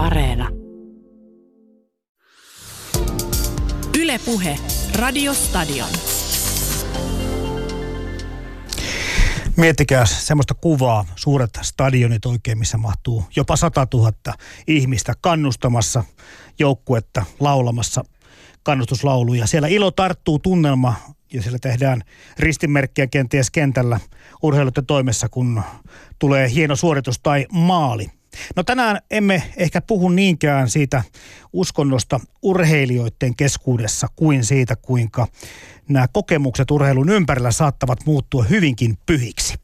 Areena. Ylepuhe Radiostadion. Miettikää semmoista kuvaa, suuret stadionit oikein, missä mahtuu jopa 100 000 ihmistä kannustamassa joukkuetta laulamassa kannustuslauluja. Siellä ilo tarttuu tunnelma ja siellä tehdään ristimerkkiä kenties kentällä urheilijoiden toimessa, kun tulee hieno suoritus tai maali. No tänään emme ehkä puhu niinkään siitä uskonnosta urheilijoiden keskuudessa kuin siitä, kuinka nämä kokemukset urheilun ympärillä saattavat muuttua hyvinkin pyhiksi.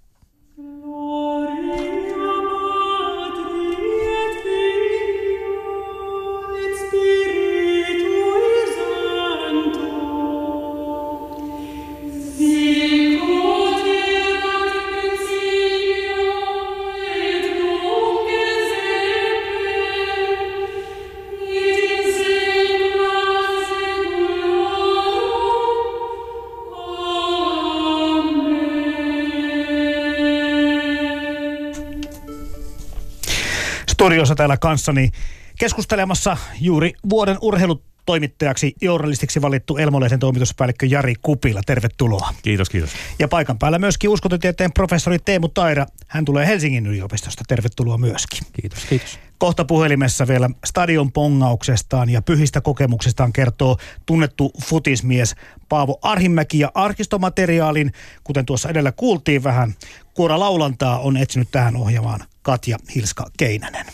Studiossa täällä kanssani keskustelemassa juuri vuoden urheilutoimittajaksi journalistiksi valittu Elmolehden toimituspäällikkö Jari Kupila. Tervetuloa. Kiitos, kiitos. Ja paikan päällä myöskin uskontotieteen professori Teemu Taira. Hän tulee Helsingin yliopistosta. Tervetuloa myöskin. Kiitos, kiitos. Kohta puhelimessa vielä stadion pongauksestaan ja pyhistä kokemuksestaan kertoo tunnettu futismies Paavo Arhimäki ja arkistomateriaalin, kuten tuossa edellä kuultiin vähän, kuora laulantaa on etsinyt tähän ohjelmaan Katja Hilska Keinänen.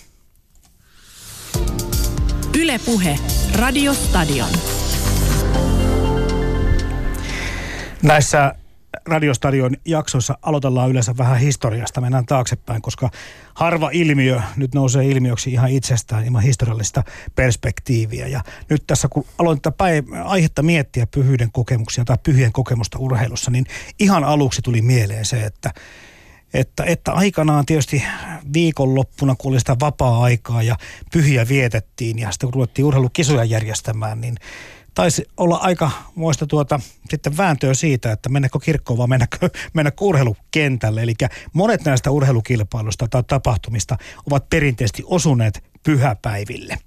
Ylepuhe Radiostadion. Näissä Radiostadion jaksoissa aloitellaan yleensä vähän historiasta, mennään taaksepäin, koska harva ilmiö nyt nousee ilmiöksi ihan itsestään ilman historiallista perspektiiviä. Ja nyt tässä kun aloin tätä päiv- aihetta miettiä pyhyyden kokemuksia tai pyhien kokemusta urheilussa, niin ihan aluksi tuli mieleen se, että että, että aikanaan tietysti viikonloppuna, kun oli sitä vapaa-aikaa ja pyhiä vietettiin ja sitten kun ruvettiin urheilukisoja järjestämään, niin taisi olla aika muista tuota, sitten vääntöä siitä, että mennäkö kirkkoon vai mennäkö, mennäkö urheilukentälle. Eli monet näistä urheilukilpailusta tai tapahtumista ovat perinteisesti osuneet pyhäpäiville.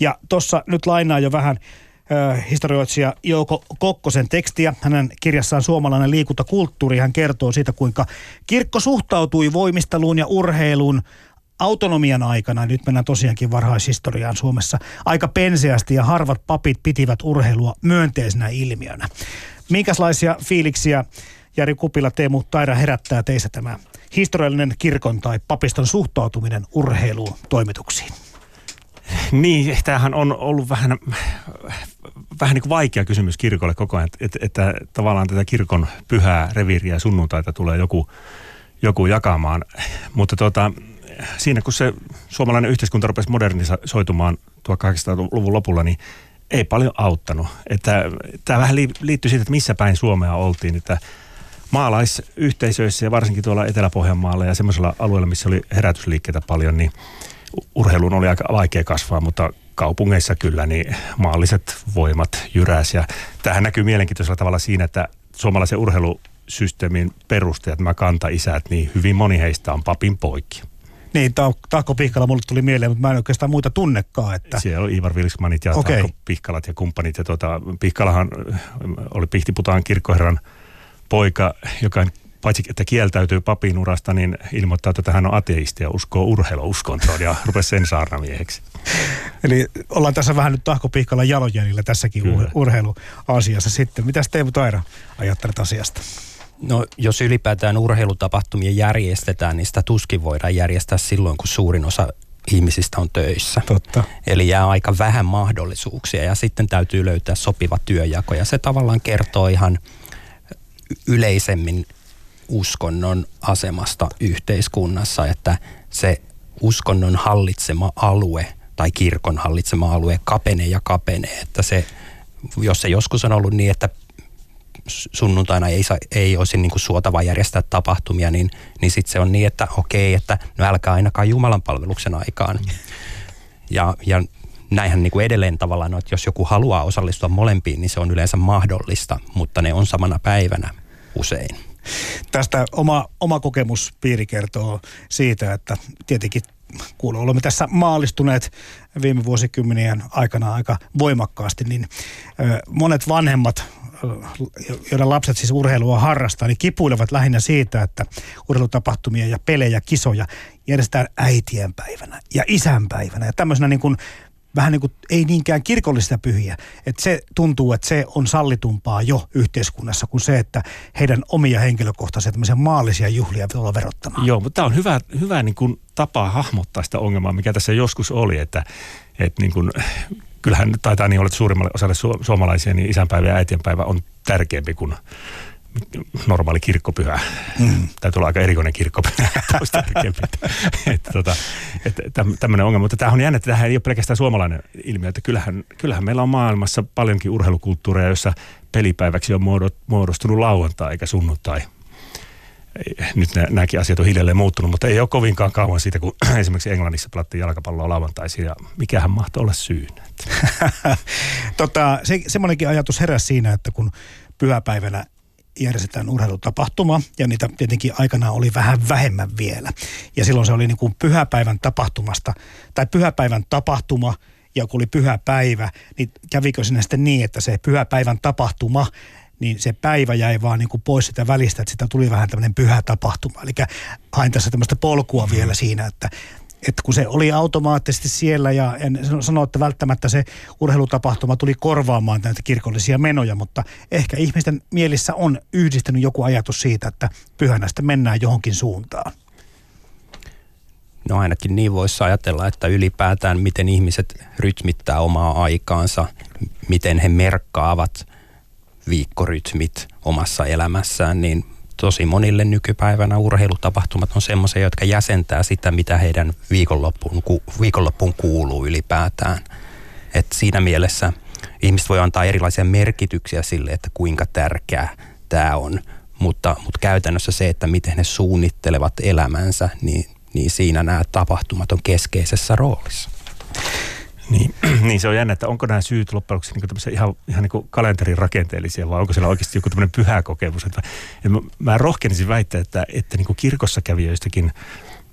Ja tuossa nyt lainaa jo vähän historioitsija Jouko Kokkosen tekstiä. Hänen kirjassaan Suomalainen liikuntakulttuuri hän kertoo siitä, kuinka kirkko suhtautui voimisteluun ja urheiluun autonomian aikana, nyt mennään tosiaankin varhaishistoriaan Suomessa, aika penseästi ja harvat papit pitivät urheilua myönteisenä ilmiönä. Minkälaisia fiiliksiä Jari Kupila, Teemu Taira herättää teissä tämä historiallinen kirkon tai papiston suhtautuminen urheiluun toimituksiin? Niin, tämähän on ollut vähän, vähän niin kuin vaikea kysymys kirkolle koko ajan, että, että tavallaan tätä kirkon pyhää reviiriä ja sunnuntaita tulee joku, joku jakamaan. Mutta tota, siinä kun se suomalainen yhteiskunta rupesi modernisoitumaan 1800-luvun lopulla, niin ei paljon auttanut. Että, tämä vähän liittyy siitä, että missä päin Suomea oltiin, että maalaisyhteisöissä ja varsinkin tuolla Etelä-Pohjanmaalla ja semmoisella alueella, missä oli herätysliikkeitä paljon, niin urheiluun oli aika vaikea kasvaa, mutta kaupungeissa kyllä niin maalliset voimat jyräs. Ja tähän näkyy mielenkiintoisella tavalla siinä, että suomalaisen urheilusysteemin perustajat, nämä kanta-isät, niin hyvin moni heistä on papin poikia. Niin, Taakko Pihkala mulle tuli mieleen, mutta mä en oikeastaan muita tunnekaan. Että... Siellä on Ivar Vilksmanit ja okay. Taakko Pihkalat ja kumppanit. Ja tuota, Pihkalahan oli Pihtiputaan kirkkoherran poika, joka paitsi että kieltäytyy papin urasta, niin ilmoittaa, että hän on ateisti ja uskoo urheiluuskontoon ja rupesi sen saarnamieheksi. Eli ollaan tässä vähän nyt Tahko Pihkala jalonjäljellä tässäkin Kyllä. urheiluasiassa sitten. Mitä Teemu Taira ajattelet asiasta? No jos ylipäätään urheilutapahtumia järjestetään, niin sitä tuskin voidaan järjestää silloin, kun suurin osa ihmisistä on töissä. Totta. Eli jää aika vähän mahdollisuuksia ja sitten täytyy löytää sopiva työjako. Ja se tavallaan kertoo ihan yleisemmin uskonnon asemasta yhteiskunnassa, että se uskonnon hallitsema alue tai kirkon hallitsema alue kapenee ja kapenee. Että se, jos se joskus on ollut niin, että sunnuntaina ei, saa, ei olisi niin kuin suotavaa järjestää tapahtumia, niin, niin sitten se on niin, että okei, että no älkää ainakaan Jumalan palveluksen aikaan. Ja, ja näinhän niin kuin edelleen tavallaan, että jos joku haluaa osallistua molempiin, niin se on yleensä mahdollista, mutta ne on samana päivänä usein. Tästä oma, oma kokemuspiiri kertoo siitä, että tietenkin kuuluu olemme tässä maalistuneet viime vuosikymmenien aikana aika voimakkaasti, niin monet vanhemmat joiden lapset siis urheilua harrastaa, niin kipuilevat lähinnä siitä, että urheilutapahtumia ja pelejä, kisoja järjestetään äitienpäivänä ja isänpäivänä ja tämmöisenä niin kuin vähän niin kuin, ei niinkään kirkollista pyhiä. Että se tuntuu, että se on sallitumpaa jo yhteiskunnassa kuin se, että heidän omia henkilökohtaisia tämmöisiä maallisia juhlia olla verottamaan. Joo, mutta tämä on hyvä, hyvä niin kuin tapa hahmottaa sitä ongelmaa, mikä tässä joskus oli, että, että niin kuin, kyllähän taitaa niin olla, että suurimmalle osalle su- suomalaisia niin isänpäivä ja äitienpäivä on tärkeämpi kuin normaali kirkkopyhä. Mm. Täytyy olla aika erikoinen kirkkopyhä, että että, tota, että tämmöinen ongelma. Mutta tämä on jännä, että tämähän ei ole pelkästään suomalainen ilmiö. Että kyllähän, kyllähän meillä on maailmassa paljonkin urheilukulttuureja, joissa pelipäiväksi on muodostunut lauantai eikä sunnuntai. Nyt nämäkin asiat on hiljalleen muuttunut, mutta ei ole kovinkaan kauan siitä, kun esimerkiksi Englannissa pelattiin jalkapalloa lauantaisin ja mikähän mahtoi olla syynä. tota, se, semmoinenkin ajatus heräsi siinä, että kun pyhäpäivänä järjestetään urheilutapahtuma ja niitä tietenkin aikanaan oli vähän vähemmän vielä. Ja silloin se oli niin kuin pyhäpäivän tapahtumasta tai pyhäpäivän tapahtuma ja kun oli pyhäpäivä, niin kävikö sinne sitten niin, että se pyhäpäivän tapahtuma niin se päivä jäi vaan niin kuin pois sitä välistä, että sitä tuli vähän tämmöinen pyhä tapahtuma. Eli hain tässä tämmöistä polkua vielä siinä, että että kun se oli automaattisesti siellä ja en sano, että välttämättä se urheilutapahtuma tuli korvaamaan näitä kirkollisia menoja, mutta ehkä ihmisten mielissä on yhdistänyt joku ajatus siitä, että pyhänä sitten mennään johonkin suuntaan. No ainakin niin voisi ajatella, että ylipäätään miten ihmiset rytmittää omaa aikaansa, miten he merkkaavat viikkorytmit omassa elämässään, niin tosi monille nykypäivänä urheilutapahtumat on semmoisia, jotka jäsentää sitä, mitä heidän viikonloppuun, ku, viikonloppuun kuuluu ylipäätään. Et siinä mielessä ihmiset voi antaa erilaisia merkityksiä sille, että kuinka tärkeää tämä on, mutta, mutta käytännössä se, että miten ne suunnittelevat elämänsä, niin, niin siinä nämä tapahtumat on keskeisessä roolissa. Niin, niin se on jännä, että onko nämä syyt loppujen lopuksi niin ihan, ihan niin kalenterin rakenteellisia vai onko siellä oikeasti joku tämmöinen pyhä kokemus. Että, että mä, mä rohkenisin väittää, että, että niin kirkossa kävijöistäkin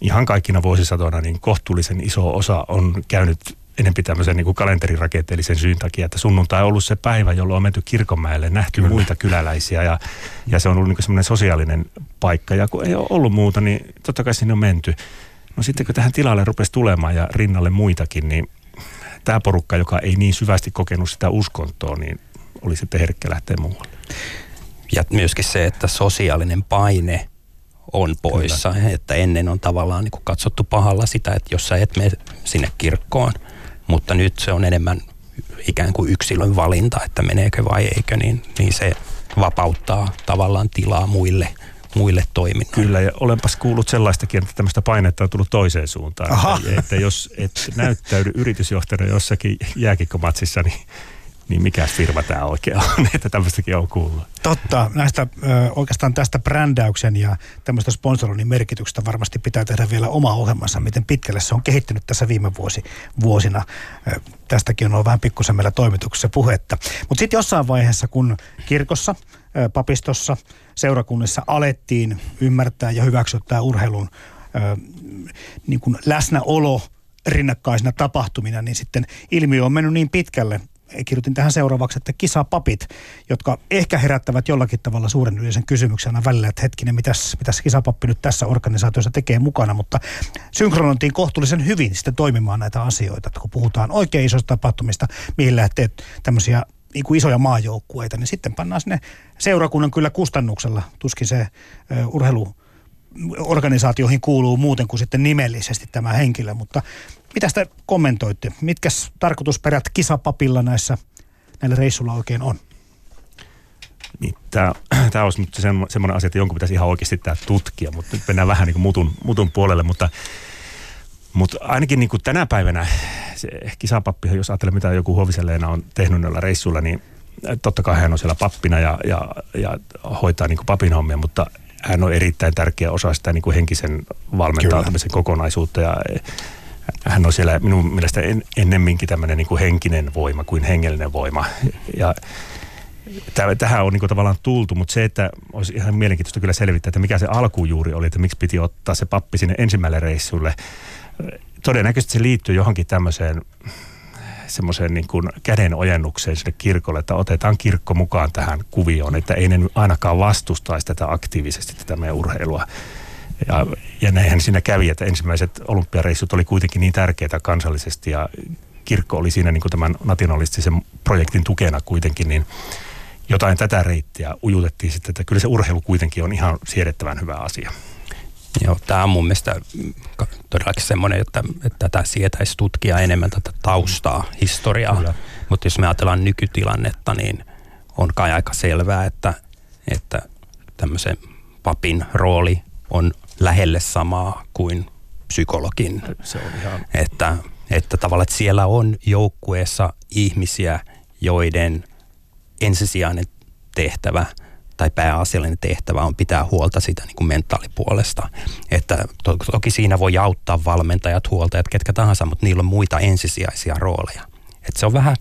ihan kaikkina vuosisatoina niin kohtuullisen iso osa on käynyt enempi tämmöisen niin kalenterirakenteellisen syyn takia, että sunnuntai on ollut se päivä, jolloin on menty kirkonmäelle, nähty Kyllä. muita kyläläisiä ja, ja se on ollut niin semmoinen sosiaalinen paikka. Ja kun ei ole ollut muuta, niin totta kai sinne on menty. No sitten kun tähän tilalle rupesi tulemaan ja rinnalle muitakin, niin tämä porukka, joka ei niin syvästi kokenut sitä uskontoa, niin oli sitten herkkä lähteä muualle. Ja myöskin se, että sosiaalinen paine on poissa. Kyllä. Että ennen on tavallaan niin katsottu pahalla sitä, että jos sä et mene sinne kirkkoon, mutta nyt se on enemmän ikään kuin yksilön valinta, että meneekö vai eikö, niin, niin se vapauttaa tavallaan tilaa muille – muille toiminnoille. Kyllä, ja olenpas kuullut sellaistakin, että tämmöistä painetta on tullut toiseen suuntaan. Aha. Että, että jos et näyttäydy yritysjohtajana jossakin jääkikomatsissa, niin niin mikä firma tämä oikein on, että tämmöistäkin on kuullut. Totta, näistä oikeastaan tästä brändäyksen ja tämmöistä sponsoroinnin merkityksestä varmasti pitää tehdä vielä oma ohjelmansa, miten pitkälle se on kehittynyt tässä viime vuosi, vuosina. Tästäkin on ollut vähän pikkusen meillä toimituksessa puhetta. Mutta sitten jossain vaiheessa, kun kirkossa, papistossa, seurakunnissa alettiin ymmärtää ja hyväksyä tämä urheilun niin kuin läsnäolo rinnakkaisina tapahtumina, niin sitten ilmiö on mennyt niin pitkälle, kirjoitin tähän seuraavaksi, että kisapapit, jotka ehkä herättävät jollakin tavalla suuren yleisen kysymyksen aina välillä, että hetkinen, mitäs, mitäs kisapappi nyt tässä organisaatiossa tekee mukana, mutta synkronointiin kohtuullisen hyvin sitten toimimaan näitä asioita, että kun puhutaan oikein isoista tapahtumista, mihin lähtee tämmöisiä niin kuin isoja maajoukkueita, niin sitten pannaan sinne seurakunnan kyllä kustannuksella. Tuskin se urheilu organisaatioihin kuuluu muuten kuin sitten nimellisesti tämä henkilö, mutta mitä te kommentoitte? Mitkä tarkoitusperät kisapapilla näissä näillä reissulla oikein on? Niin, tämä, olisi nyt semmoinen asia, että jonkun pitäisi ihan oikeasti tämä tutkia, mutta nyt mennään vähän niin kuin mutun, mutun puolelle, mutta, mutta ainakin niin kuin tänä päivänä se kisapappi, jos ajattelee mitä joku Huoviseleena on tehnyt näillä reissuilla, niin totta kai hän on siellä pappina ja, ja, ja hoitaa niin kuin papin hommia, mutta hän on erittäin tärkeä osa sitä niin kuin henkisen valmentautumisen kokonaisuutta ja hän on siellä minun mielestä en, ennemminkin tämmöinen niin kuin henkinen voima kuin hengellinen voima. Ja tähän on niin tavallaan tultu, mutta se, että olisi ihan mielenkiintoista kyllä selvittää, että mikä se alku juuri oli, että miksi piti ottaa se pappi sinne ensimmäiselle reissulle. todennäköisesti se liittyy johonkin tämmöiseen semmoiseen niin kuin kädenojennukseen sinne kirkolle, että otetaan kirkko mukaan tähän kuvioon, että ei ne ainakaan vastustaisi tätä aktiivisesti tätä meidän urheilua. Ja, ja näinhän siinä kävi, että ensimmäiset olympiareissut oli kuitenkin niin tärkeitä kansallisesti ja kirkko oli siinä niin kuin tämän nationalistisen projektin tukena kuitenkin, niin jotain tätä reittiä ujutettiin sitten, että kyllä se urheilu kuitenkin on ihan siedettävän hyvä asia. Joo, tämä on mun mielestä todellakin semmoinen, että, että tätä sietäisi tutkia enemmän tätä taustaa, historiaa. Kyllä. Mutta jos me ajatellaan nykytilannetta, niin on kai aika selvää, että, että tämmöisen papin rooli on lähelle samaa kuin psykologin. Se on ihan... Että, että tavallaan että siellä on joukkueessa ihmisiä, joiden ensisijainen tehtävä – tai pääasiallinen tehtävä on pitää huolta siitä niin kuin mentaalipuolesta. Että to, toki siinä voi auttaa valmentajat, huoltajat, ketkä tahansa, mutta niillä on muita ensisijaisia rooleja. Että se on vähän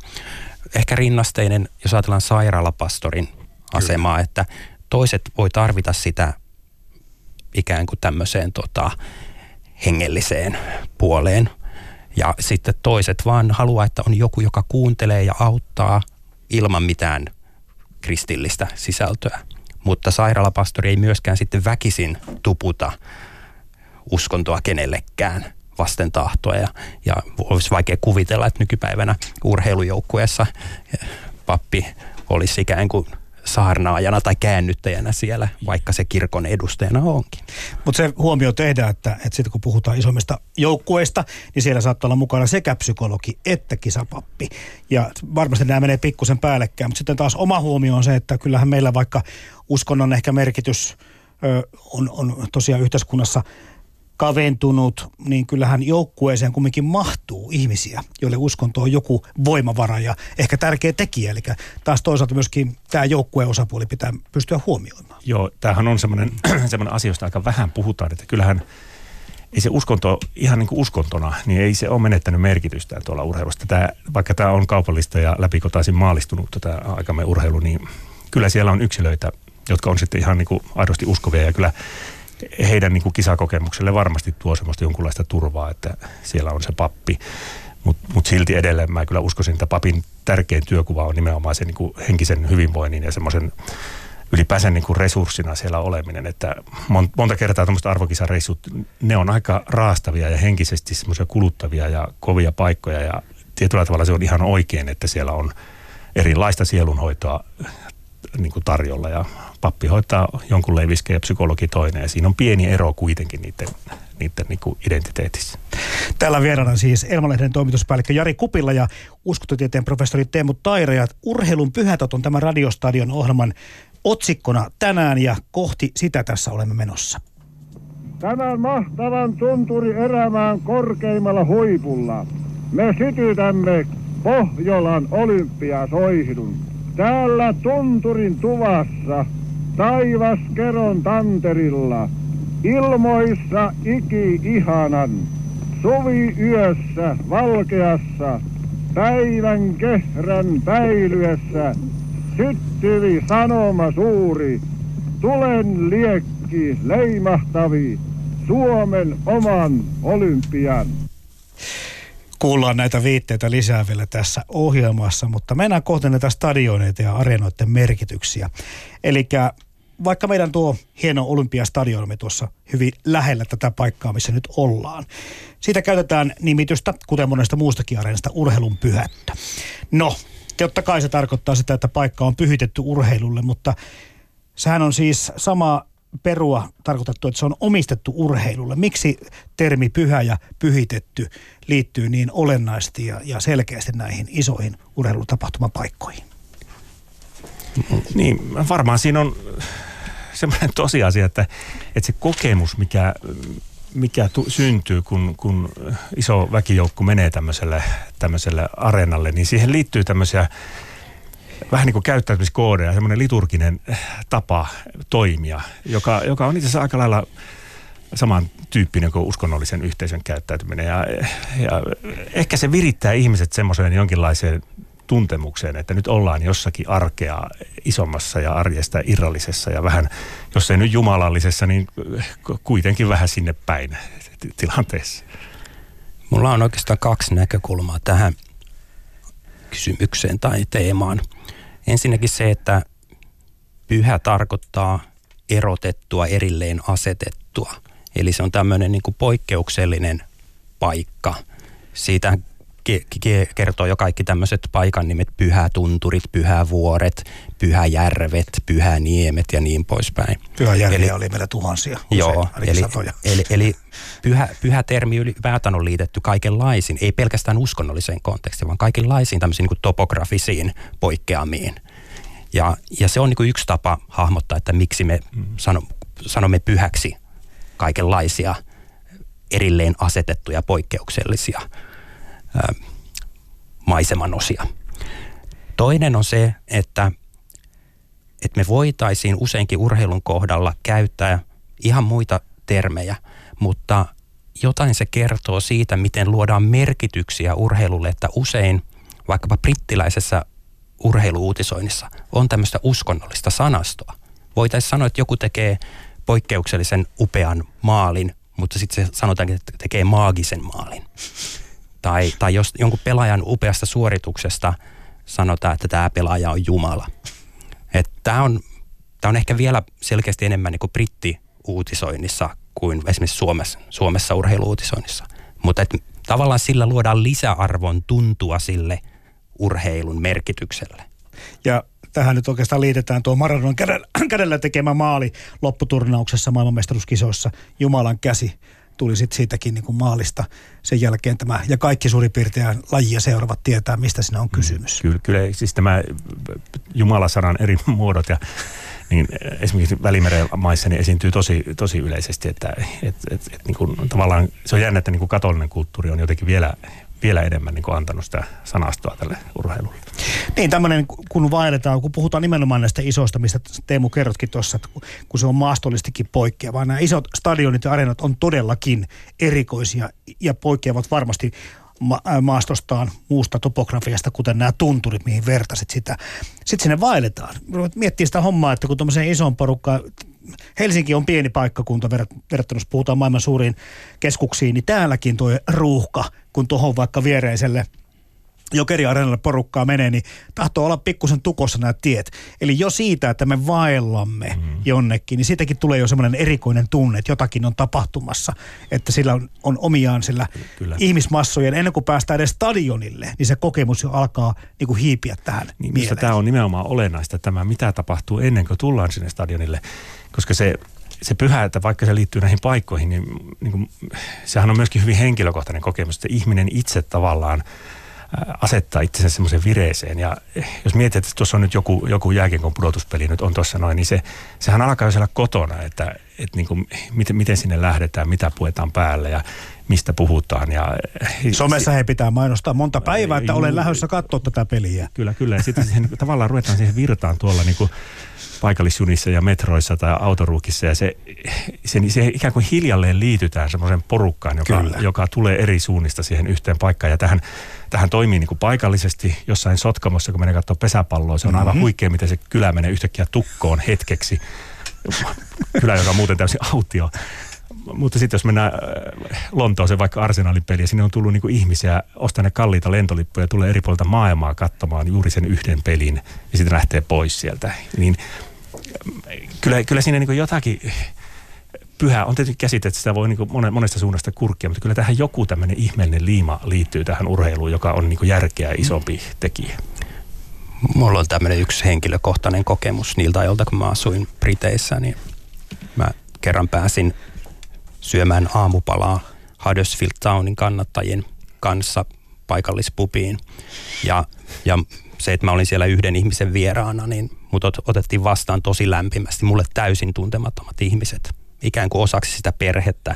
ehkä rinnasteinen, jos ajatellaan sairaalapastorin asemaa, Kyllä. että toiset voi tarvita sitä ikään kuin tämmöiseen tota, hengelliseen puoleen. Ja sitten toiset vaan haluaa, että on joku, joka kuuntelee ja auttaa ilman mitään kristillistä sisältöä. Mutta sairaalapastori ei myöskään sitten väkisin tuputa uskontoa kenellekään vasten tahtoa. Ja, ja olisi vaikea kuvitella, että nykypäivänä urheilujoukkueessa pappi olisi ikään kuin saarnaajana tai käännyttäjänä siellä, vaikka se kirkon edustajana onkin. Mutta se huomio tehdään, että, että sitten kun puhutaan isommista joukkueista, niin siellä saattaa olla mukana sekä psykologi että kisapappi. Ja varmasti nämä menee pikkusen päällekkäin, mutta sitten taas oma huomio on se, että kyllähän meillä vaikka uskonnon ehkä merkitys on, on tosiaan yhteiskunnassa kaventunut, niin kyllähän joukkueeseen kumminkin mahtuu ihmisiä, joille uskonto on joku voimavara ja ehkä tärkeä tekijä. Eli taas toisaalta myöskin tämä joukkueen osapuoli pitää pystyä huomioimaan. Joo, tämähän on semmoinen, semmoinen asia, josta aika vähän puhutaan, että kyllähän ei se uskonto, ihan niin kuin uskontona, niin ei se ole menettänyt merkitystä tuolla urheilusta. Tämä, vaikka tämä on kaupallista ja läpikotaisin maalistunut tämä aikamme urheilu, niin kyllä siellä on yksilöitä, jotka on sitten ihan niin kuin aidosti uskovia ja kyllä heidän niin kuin kisakokemukselle varmasti tuo semmoista jonkunlaista turvaa, että siellä on se pappi. Mutta mut silti edelleen mä kyllä uskoisin, että papin tärkein työkuva on nimenomaan se niin kuin henkisen hyvinvoinnin ja semmoisen ylipäänsä niin kuin resurssina siellä oleminen. Että monta kertaa tämmöiset arvokisareissut, ne on aika raastavia ja henkisesti semmoisia kuluttavia ja kovia paikkoja ja tietyllä tavalla se on ihan oikein, että siellä on erilaista sielunhoitoa niin kuin tarjolla ja pappi hoitaa jonkun leiviskä ja psykologi toinen ja siinä on pieni ero kuitenkin niiden, niiden niin kuin identiteetissä. Täällä vieraana siis Elmalehden toimituspäällikkö Jari Kupilla ja uskototieteen professori Teemu Taira ja Urheilun pyhätot on tämän radiostadion ohjelman otsikkona tänään ja kohti sitä tässä olemme menossa. Tämän mahtavan tunturi erämään korkeimmalla huipulla me sytytämme Pohjolan olympiasoihdun. Täällä tunturin tuvassa, taivaskeron tanterilla, ilmoissa iki ihanan, suvi yössä valkeassa, päivän kehrän päilyessä, syttyvi sanoma suuri, tulen liekki leimahtavi, Suomen oman olympian kuullaan näitä viitteitä lisää vielä tässä ohjelmassa, mutta mennään kohti näitä stadioneita ja areenoiden merkityksiä. Eli vaikka meidän tuo hieno olympiastadionimme tuossa hyvin lähellä tätä paikkaa, missä nyt ollaan. Siitä käytetään nimitystä, kuten monesta muustakin areenasta, urheilun pyhättö. No, totta kai se tarkoittaa sitä, että paikka on pyhitetty urheilulle, mutta sehän on siis sama perua tarkoitettu, että se on omistettu urheilulle. Miksi termi pyhä ja pyhitetty liittyy niin olennaisesti ja, ja selkeästi näihin isoihin urheilutapahtumapaikkoihin? Niin, varmaan siinä on semmoinen tosiasia, että, että se kokemus, mikä, mikä tu, syntyy, kun, kun iso väkijoukko menee tämmöiselle, tämmöiselle areenalle, niin siihen liittyy tämmöisiä vähän niin kuin käyttäytymiskoodeja, semmoinen liturginen tapa toimia, joka, joka on itse asiassa aika lailla samantyyppinen kuin uskonnollisen yhteisön käyttäytyminen. Ja, ja ehkä se virittää ihmiset semmoiseen jonkinlaiseen tuntemukseen, että nyt ollaan jossakin arkea isommassa ja arjesta irrallisessa ja vähän, jos ei nyt jumalallisessa, niin kuitenkin vähän sinne päin tilanteessa. Mulla on oikeastaan kaksi näkökulmaa tähän kysymykseen tai teemaan. Ensinnäkin se, että pyhä tarkoittaa erotettua, erilleen asetettua. Eli se on tämmöinen niin kuin poikkeuksellinen paikka. Siitä kertoo jo kaikki tämmöiset paikan nimet, pyhätunturit, pyhävuoret, pyhäjärvet, pyhäniemet ja niin poispäin. Pyhäjärviä eli, oli meillä tuhansia, joo, eli, satoja. Eli, eli pyhä, pyhä termi ylipäätään on liitetty kaikenlaisiin, ei pelkästään uskonnolliseen kontekstiin, vaan kaikenlaisiin tämmöisiin niin topografisiin poikkeamiin. Ja, ja se on niin kuin yksi tapa hahmottaa, että miksi me sano, sanomme pyhäksi kaikenlaisia erilleen asetettuja poikkeuksellisia ä, maisemanosia. Toinen on se, että, että me voitaisiin useinkin urheilun kohdalla käyttää ihan muita termejä, mutta jotain se kertoo siitä, miten luodaan merkityksiä urheilulle, että usein vaikkapa brittiläisessä urheiluutisoinnissa on tämmöistä uskonnollista sanastoa. Voitaisiin sanoa, että joku tekee poikkeuksellisen upean maalin, mutta sitten se sanotaan, että tekee maagisen maalin. Tai, tai jos jonkun pelaajan upeasta suorituksesta sanotaan, että tämä pelaaja on Jumala. Tämä on, tää on ehkä vielä selkeästi enemmän niin kuin britti-uutisoinnissa kuin esimerkiksi Suomessa, Suomessa urheiluutisoinnissa. Mutta et, tavallaan sillä luodaan lisäarvon tuntua sille urheilun merkitykselle. Ja tähän nyt oikeastaan liitetään tuo Maradonan kädellä, kädellä tekemä maali lopputurnauksessa maailmanmestaruuskisoissa. Jumalan käsi tuli sitten siitäkin niin kuin maalista sen jälkeen tämä, ja kaikki suurin piirtein lajia seuraavat tietää, mistä siinä on mm, kysymys. Kyllä, kyllä siis tämä Jumalasanan eri muodot ja niin esimerkiksi Välimeren maissa niin esiintyy tosi, tosi yleisesti, että et, et, et, niin kuin, tavallaan se on jännä, että niin kuin katolinen kulttuuri on jotenkin vielä, vielä enemmän niin kuin antanut sitä sanastoa tälle urheilulle. Niin, tämmöinen, kun vaelletaan, kun puhutaan nimenomaan näistä isoista, mistä Teemu kerrotkin tuossa, että kun se on maastollistikin poikkeava. Nämä isot stadionit ja areenat on todellakin erikoisia ja poikkeavat varmasti ma- maastostaan muusta topografiasta, kuten nämä tunturit, mihin vertasit sitä. Sitten sinne vaelletaan. Miettii sitä hommaa, että kun tuommoiseen isoon porukkaan Helsinki on pieni paikkakunta verrattuna, jos puhutaan maailman suuriin keskuksiin, niin täälläkin tuo ruuhka, kun tuohon vaikka viereiselle jokeriareenalle porukkaa menee, niin tahtoo olla pikkusen tukossa nämä tiet. Eli jo siitä, että me vaellamme mm. jonnekin, niin siitäkin tulee jo semmoinen erikoinen tunne, että jotakin on tapahtumassa. Että sillä on, on omiaan sillä Kyllä. ihmismassojen, ennen kuin päästään edes stadionille, niin se kokemus jo alkaa niin kuin hiipiä tähän niin, tämä on nimenomaan olennaista, tämä mitä tapahtuu ennen kuin tullaan sinne stadionille koska se, se pyhä, että vaikka se liittyy näihin paikkoihin, niin, niin kuin, sehän on myöskin hyvin henkilökohtainen kokemus, että ihminen itse tavallaan asettaa itsensä semmoiseen vireeseen. Ja jos mietit, että tuossa on nyt joku, joku jääkiekon pudotuspeli nyt on tuossa noin, niin se, sehän alkaa jo siellä kotona, että, että niin kuin, miten, miten sinne lähdetään, mitä puetaan päälle ja mistä puhutaan. Ja, Somessa he pitää mainostaa monta päivää, että olen lähdössä katsoa tätä peliä. Kyllä, kyllä. Ja sitten siihen, tavallaan ruvetaan siihen virtaan tuolla niin kuin paikallisjunissa ja metroissa tai autoruukissa ja se, se, se ikään kuin hiljalleen liitytään semmoisen porukkaan, joka, joka tulee eri suunnista siihen yhteen paikkaan ja tähän, tähän toimii niin kuin paikallisesti jossain Sotkamossa, kun menee katsoa pesäpalloa, se on mm-hmm. aivan huikea, miten se kylä menee yhtäkkiä tukkoon hetkeksi. Kylä, joka on muuten täysin autio mutta sitten jos mennään äh, Lontooseen vaikka Arsenalin peliä, sinne on tullut niinku ihmisiä, ostaa ne kalliita lentolippuja, tulee eri puolilta maailmaa katsomaan juuri sen yhden pelin ja sitten lähtee pois sieltä. Niin kyllä, kyllä siinä niinku jotakin pyhä on tietysti käsite, että sitä voi niinku monesta suunnasta kurkkia, mutta kyllä tähän joku tämmöinen ihmeellinen liima liittyy tähän urheiluun, joka on niinku järkeä isompi tekijä. Mulla on tämmöinen yksi henkilökohtainen kokemus niiltä ajoilta, kun mä asuin Briteissä, niin mä kerran pääsin syömään aamupalaa Huddersfield Townin kannattajien kanssa paikallispubiin. Ja, ja se, että mä olin siellä yhden ihmisen vieraana, niin mut otettiin vastaan tosi lämpimästi. Mulle täysin tuntemattomat ihmiset, ikään kuin osaksi sitä perhettä.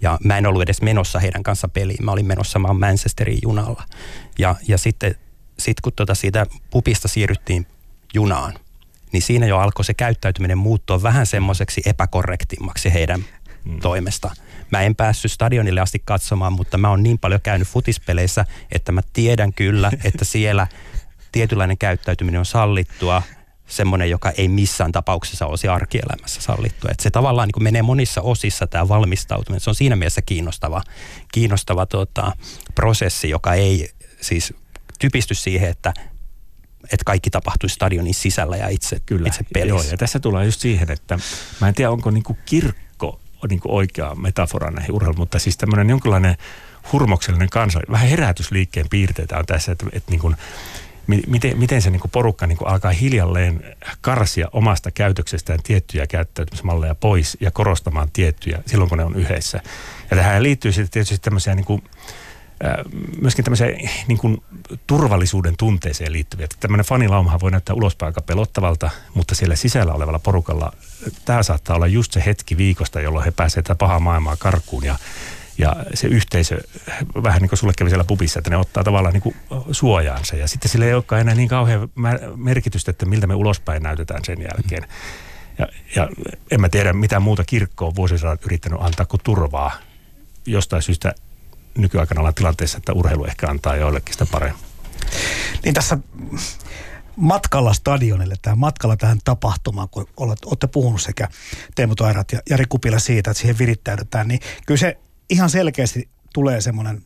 Ja mä en ollut edes menossa heidän kanssa peliin. Mä olin menossa maan Manchesterin junalla. Ja, ja sitten sit kun tota siitä pupista siirryttiin junaan, niin siinä jo alkoi se käyttäytyminen muuttua vähän semmoiseksi epäkorrektimmaksi heidän mm. toimesta. Mä en päässyt stadionille asti katsomaan, mutta mä oon niin paljon käynyt futispeleissä, että mä tiedän kyllä, että siellä tietynlainen käyttäytyminen on sallittua. semmoinen, joka ei missään tapauksessa olisi arkielämässä sallittu. Että se tavallaan niin kuin menee monissa osissa tämä valmistautuminen. Se on siinä mielessä kiinnostava, kiinnostava tota, prosessi, joka ei siis typisty siihen, että että kaikki tapahtuisi stadionin sisällä ja itse, Kyllä. itse pelissä. Joo, ja tässä tullaan just siihen, että mä en tiedä, onko niinku kirkko niinku oikea metafora näihin urheiluun, mutta siis tämmöinen jonkinlainen hurmoksellinen kansa, vähän herätysliikkeen piirteitä on tässä, että, että niin kuin, miten, miten se niin kuin porukka niin kuin alkaa hiljalleen karsia omasta käytöksestään tiettyjä käyttäytymismalleja pois ja korostamaan tiettyjä silloin, kun ne on yhdessä. Ja tähän liittyy sitten tietysti tämmöisiä niin kuin, myöskin tämmöiseen niin kuin turvallisuuden tunteeseen liittyviä. Että tämmöinen fanilaumahan voi näyttää ulospäin aika pelottavalta, mutta siellä sisällä olevalla porukalla tämä saattaa olla just se hetki viikosta, jolloin he pääsevät tätä pahaa maailmaa karkuun ja ja se yhteisö, vähän niin kuin sulle kävi siellä pubissa, että ne ottaa tavallaan niin kuin suojaansa. Ja sitten sille ei olekaan enää niin kauhean merkitystä, että miltä me ulospäin näytetään sen jälkeen. Ja, ja en mä tiedä, mitä muuta kirkko on vuosisadat yrittänyt antaa kuin turvaa. Jostain syystä nykyaikana ollaan tilanteessa, että urheilu ehkä antaa joillekin sitä paremmin. Niin tässä matkalla stadionille, tähän matkalla tähän tapahtumaan, kun olette puhunut sekä Teemu Toirat ja Jari Kupila siitä, että siihen virittäydytään, niin kyllä se ihan selkeästi tulee semmoinen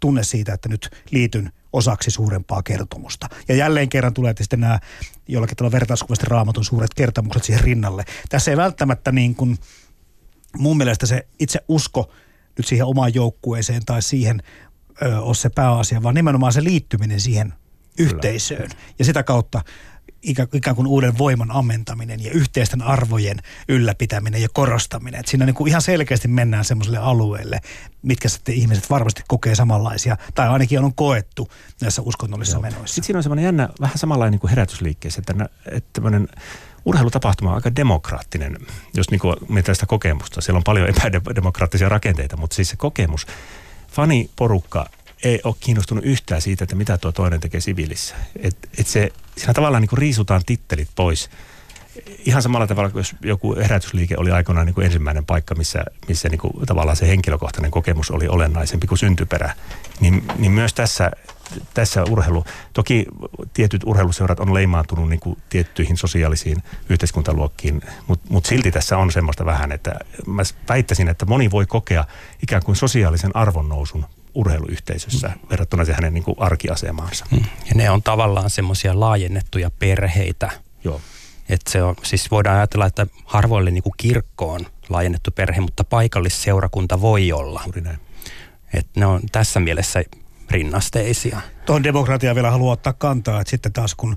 tunne siitä, että nyt liityn osaksi suurempaa kertomusta. Ja jälleen kerran tulee sitten nämä jollakin tavalla vertauskuvasti raamatun suuret kertomukset siihen rinnalle. Tässä ei välttämättä niin kuin, mun mielestä se itse usko nyt siihen omaan joukkueeseen tai siihen ö, ole se pääasia, vaan nimenomaan se liittyminen siihen yhteisöön. Kyllä. Ja sitä kautta ikään kuin uuden voiman ammentaminen ja yhteisten arvojen ylläpitäminen ja korostaminen. Että siinä niin kuin ihan selkeästi mennään semmoiselle alueelle, mitkä sitten ihmiset varmasti kokee samanlaisia, tai ainakin on koettu näissä uskonnollisissa Joo. menoissa. Sitten siinä on semmoinen jännä, vähän samanlainen niin kuin herätysliikkeessä, että, että tämmöinen urheilutapahtuma on aika demokraattinen, jos niin mietitään sitä kokemusta. Siellä on paljon epädemokraattisia rakenteita, mutta siis se kokemus, faniporukka ei ole kiinnostunut yhtään siitä, että mitä tuo toinen tekee siviilissä. Et, et se, siinä tavallaan niin riisutaan tittelit pois. Ihan samalla tavalla kuin jos joku herätysliike oli aikoinaan niin kuin ensimmäinen paikka, missä, missä niin kuin tavallaan se henkilökohtainen kokemus oli olennaisempi kuin syntyperä, niin, niin myös tässä, tässä urheilu, toki tietyt urheiluseurat on leimaantunut niin kuin tiettyihin sosiaalisiin yhteiskuntaluokkiin, mutta mut silti tässä on semmoista vähän, että mä väittäisin, että moni voi kokea ikään kuin sosiaalisen arvonnousun urheiluyhteisössä mm. verrattuna se hänen niin kuin arkiasemaansa. Mm. Ja ne on tavallaan semmoisia laajennettuja perheitä. Joo. Et se on, siis voidaan ajatella, että harvoille niin kuin kirkko on laajennettu perhe, mutta paikallisseurakunta voi olla. Juuri näin. Et ne on tässä mielessä rinnasteisia. Tuohon demokratia vielä haluaa ottaa kantaa, että sitten taas kun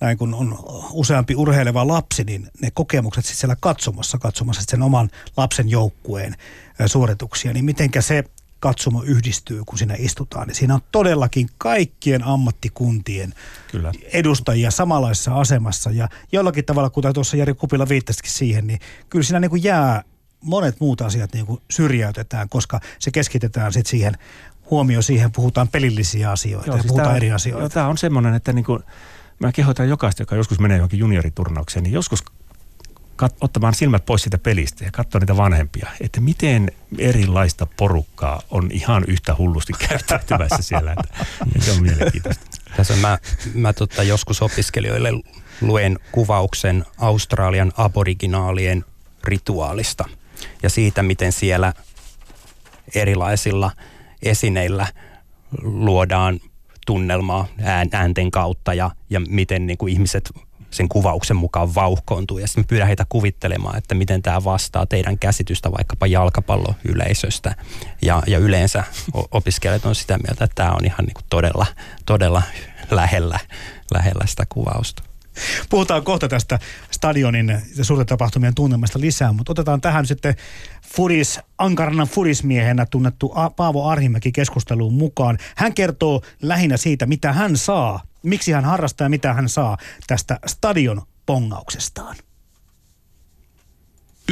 näin kun on useampi urheileva lapsi, niin ne kokemukset sitten siellä katsomassa, katsomassa sen oman lapsen joukkueen suorituksia, niin mitenkä se katsomo yhdistyy, kun siinä istutaan. Niin siinä on todellakin kaikkien ammattikuntien Kyllä. edustajia samanlaisessa asemassa. Ja jollakin tavalla, kuten tuossa Jari Kupila viittasikin siihen, niin kyllä siinä niin kuin jää monet muut asiat niin kuin syrjäytetään, koska se keskitetään sitten siihen huomio siihen, puhutaan pelillisiä asioita joo, ja siis puhutaan tämä, eri asioita. Joo, tämä on semmoinen, että niin kuin, mä kehotan jokaista, joka joskus menee johonkin junioriturnaukseen, niin joskus kat- ottamaan silmät pois siitä pelistä ja katsoa niitä vanhempia, että miten erilaista porukkaa on ihan yhtä hullusti käyttäytymässä siellä. Että, se on mielenkiintoista. Tässä mä, mä tota, joskus opiskelijoille luen kuvauksen Australian aboriginaalien rituaalista ja siitä, miten siellä erilaisilla esineillä luodaan tunnelmaa äänten kautta ja, ja miten niin kuin ihmiset sen kuvauksen mukaan vauhkoontuu. Ja sitten pyydän heitä kuvittelemaan, että miten tämä vastaa teidän käsitystä vaikkapa jalkapalloyleisöstä. Ja, ja yleensä opiskelijat on sitä mieltä, että tämä on ihan niin kuin todella, todella lähellä, lähellä sitä kuvausta. Puhutaan kohta tästä stadionin ja suurten tapahtumien tunnelmasta lisää, mutta otetaan tähän sitten Furis, Ankarana Furismiehenä tunnettu Paavo Arhimäki keskusteluun mukaan. Hän kertoo lähinnä siitä, mitä hän saa miksi hän harrastaa ja mitä hän saa tästä stadion pongauksestaan.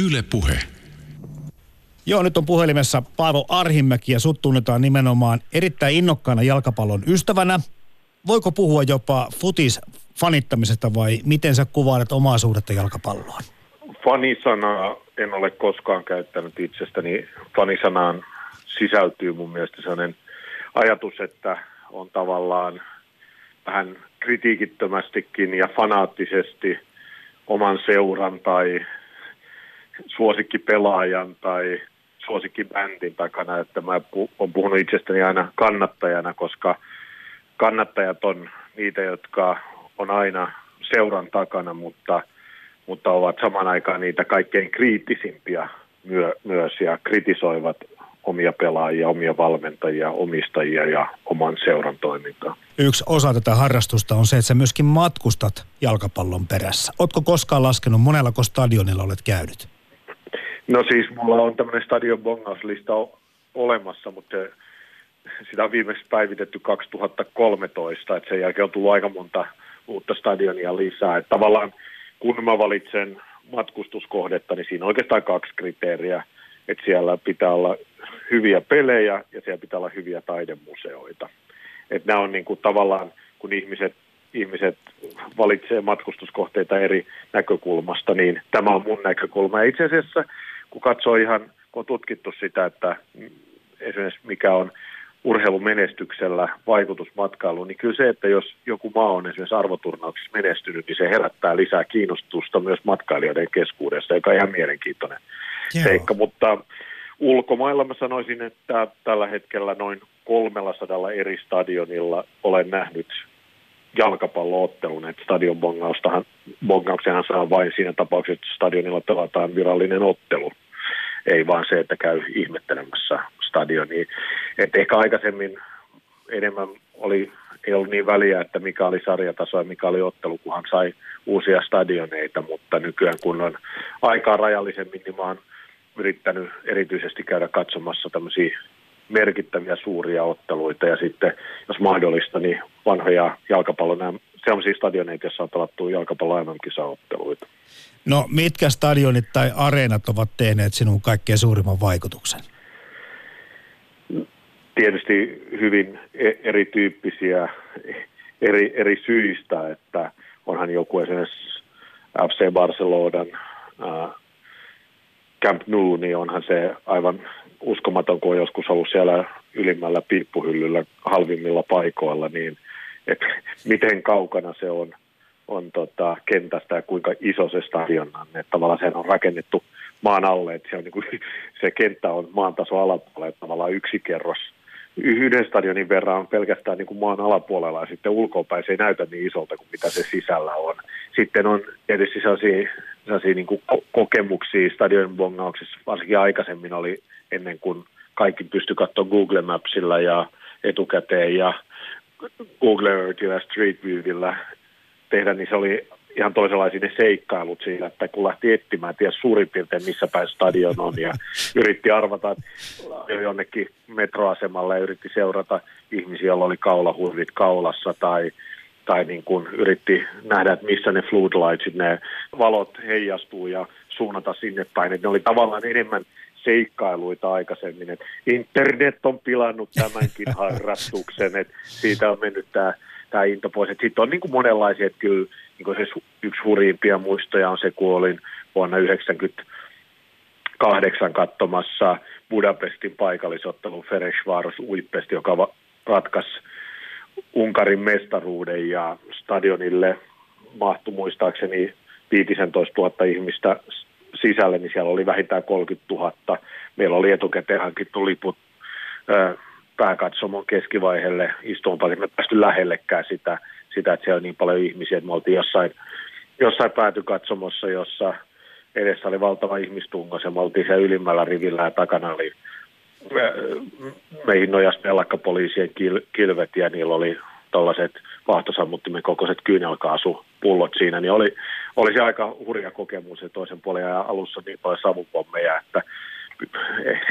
Yle Puhe. Joo, nyt on puhelimessa Paavo Arhimäki ja sut tunnetaan nimenomaan erittäin innokkaana jalkapallon ystävänä. Voiko puhua jopa futis fanittamisesta vai miten sä kuvailet omaa suhdetta jalkapalloon? Fanisanaa en ole koskaan käyttänyt itsestäni. Fanisanaan sisältyy mun mielestä sellainen ajatus, että on tavallaan vähän kritiikittömästikin ja fanaattisesti oman seuran tai suosikkipelaajan tai suosikkibändin takana, että mä olen puhunut itsestäni aina kannattajana, koska kannattajat on niitä, jotka on aina seuran takana, mutta, mutta ovat saman aikaan niitä kaikkein kriittisimpiä myö, myös ja kritisoivat omia pelaajia, omia valmentajia, omistajia ja oman seuran toimintaa. Yksi osa tätä harrastusta on se, että sä myöskin matkustat jalkapallon perässä. Oletko koskaan laskenut, monellako stadionilla olet käynyt? No siis mulla on tämmöinen stadion bongauslista olemassa, mutta sitä on viimeksi päivitetty 2013, että sen jälkeen on tullut aika monta uutta stadionia lisää. Että tavallaan kun mä valitsen matkustuskohdetta, niin siinä on oikeastaan kaksi kriteeriä. Että siellä pitää olla hyviä pelejä ja siellä pitää olla hyviä taidemuseoita. Että nämä on niin kuin tavallaan, kun ihmiset, ihmiset valitsee matkustuskohteita eri näkökulmasta, niin tämä on mun näkökulma. Ja itse asiassa, kun katsoo ihan, kun on tutkittu sitä, että esimerkiksi mikä on urheilumenestyksellä vaikutus matkailuun, niin kyllä se, että jos joku maa on esimerkiksi arvoturnauksissa menestynyt, niin se herättää lisää kiinnostusta myös matkailijoiden keskuudessa, joka on ihan mielenkiintoinen Joo. seikka. Mutta ulkomailla mä sanoisin, että tällä hetkellä noin 300 eri stadionilla olen nähnyt jalkapalloottelun, että stadion bongauksenhan saa vain siinä tapauksessa, että stadionilla pelataan virallinen ottelu. Ei vaan se, että käy ihmettelemässä stadioniin. Että ehkä aikaisemmin enemmän oli, ei ollut niin väliä, että mikä oli sarjataso ja mikä oli ottelu, kunhan sai uusia stadioneita, mutta nykyään kun on aikaa rajallisemmin, niin mä oon yrittänyt erityisesti käydä katsomassa tämmöisiä merkittäviä suuria otteluita ja sitten, jos mahdollista, niin vanhoja jalkapallon, sellaisia stadioneita, joissa on pelattu jalkapallon MM-kisaotteluita. No mitkä stadionit tai areenat ovat tehneet sinun kaikkein suurimman vaikutuksen? Tietysti hyvin e- erityyppisiä eri, eri syistä, että onhan joku esimerkiksi FC Barcelonan Camp Nou, niin onhan se aivan uskomaton, kun on joskus ollut siellä ylimmällä piippuhyllyllä halvimmilla paikoilla, niin että miten kaukana se on, on tota, kentästä ja kuinka iso se stadion on. Että tavallaan se on rakennettu maan alle, että se, on niin kuin, se kenttä on maan taso alapuolella, että tavallaan yksi kerros yhden stadionin verran on pelkästään niin kuin maan alapuolella ja sitten ulkopäin se ei näytä niin isolta kuin mitä se sisällä on. Sitten on tietysti sellaisia, sellaisia niin kuin kokemuksia stadionin bongauksissa, varsinkin aikaisemmin oli ennen kuin kaikki pystyi katsoa Google Mapsilla ja etukäteen ja Google Earthillä Street Viewillä tehdä, niin se oli ihan toisenlaisia ne seikkailut siinä, että kun lähti etsimään, ties suurin piirtein missä päin stadion on ja yritti arvata jonnekin metroasemalle ja yritti seurata ihmisiä, joilla oli kaulahurvit kaulassa tai tai niin kuin yritti nähdä, että missä ne floodlightsit, ne valot heijastuu ja suunnata sinne päin. Että ne oli tavallaan enemmän seikkailuita aikaisemmin. Että internet on pilannut tämänkin harrastuksen, että siitä on mennyt tämä, tämä into pois. Sitten on niin kuin monenlaisia, että kyllä niin kuin se yksi hurjimpia muistoja on se, kun olin vuonna 1998 katsomassa Budapestin paikallisottelu Ferencváros Uipest, joka ratkaisi Unkarin mestaruuden ja stadionille mahtui muistaakseni 15 000 ihmistä sisälle, niin siellä oli vähintään 30 000. Meillä oli etukäteen hankittu liput pääkatsomon keskivaiheelle istumaan, me päästy lähellekään sitä, sitä, että siellä on niin paljon ihmisiä, että me oltiin jossain, jossain päätykatsomossa, jossa edessä oli valtava ihmistungo, ja me oltiin siellä ylimmällä rivillä ja takana oli meihin nojas telakkapoliisien kil, kilvet ja niillä oli tällaiset vaahtosammuttimen kokoiset kyynelkaasupullot siinä, niin oli, oli se aika hurja kokemus ja toisen puolen ja alussa niin paljon savupommeja, että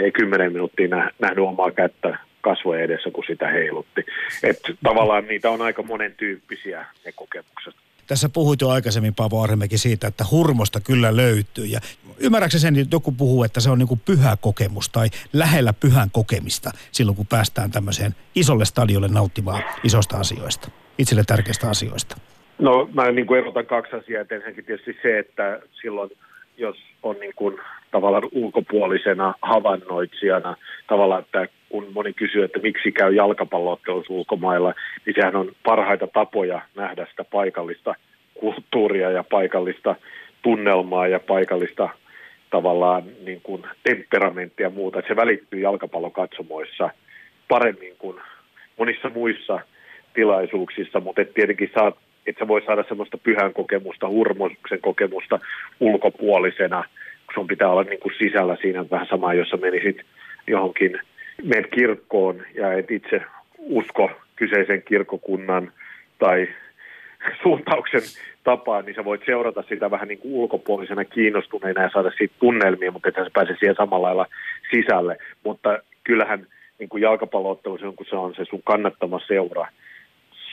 ei kymmenen minuuttia nähnyt omaa kättä kasvojen edessä, kun sitä heilutti. Että tavallaan niitä on aika monen tyyppisiä ne kokemukset. Tässä puhuit jo aikaisemmin Paavo Arhimäki siitä, että hurmosta kyllä löytyy. Ja ymmärrätkö sen, että joku puhuu, että se on niin pyhä kokemus tai lähellä pyhän kokemista silloin, kun päästään tämmöiseen isolle stadiolle nauttimaan isosta asioista, itselle tärkeistä asioista? No mä niin kuin erotan kaksi asiaa. Ensinnäkin tietysti se, että silloin jos on niin kuin tavallaan ulkopuolisena havainnoitsijana, tavallaan, että kun moni kysyy, että miksi käy jalkapalloottelussa ulkomailla, niin sehän on parhaita tapoja nähdä sitä paikallista kulttuuria ja paikallista tunnelmaa ja paikallista tavallaan niin kuin temperamenttia ja muuta. Että se välittyy jalkapallokatsomoissa paremmin kuin monissa muissa tilaisuuksissa, mutta et tietenkin saat, että sä voi saada semmoista pyhän kokemusta, hurmoksen kokemusta ulkopuolisena, kun sun pitää olla niin kuin sisällä siinä vähän sama, jossa menisit johonkin, menet kirkkoon ja et itse usko kyseisen kirkokunnan tai suuntauksen tapaan, niin sä voit seurata sitä vähän niin kuin ulkopuolisena kiinnostuneena ja saada siitä tunnelmia, mutta että sä pääse siihen samalla lailla sisälle. Mutta kyllähän niin kuin jalkapalloottelussa, kun se on se sun kannattama seura,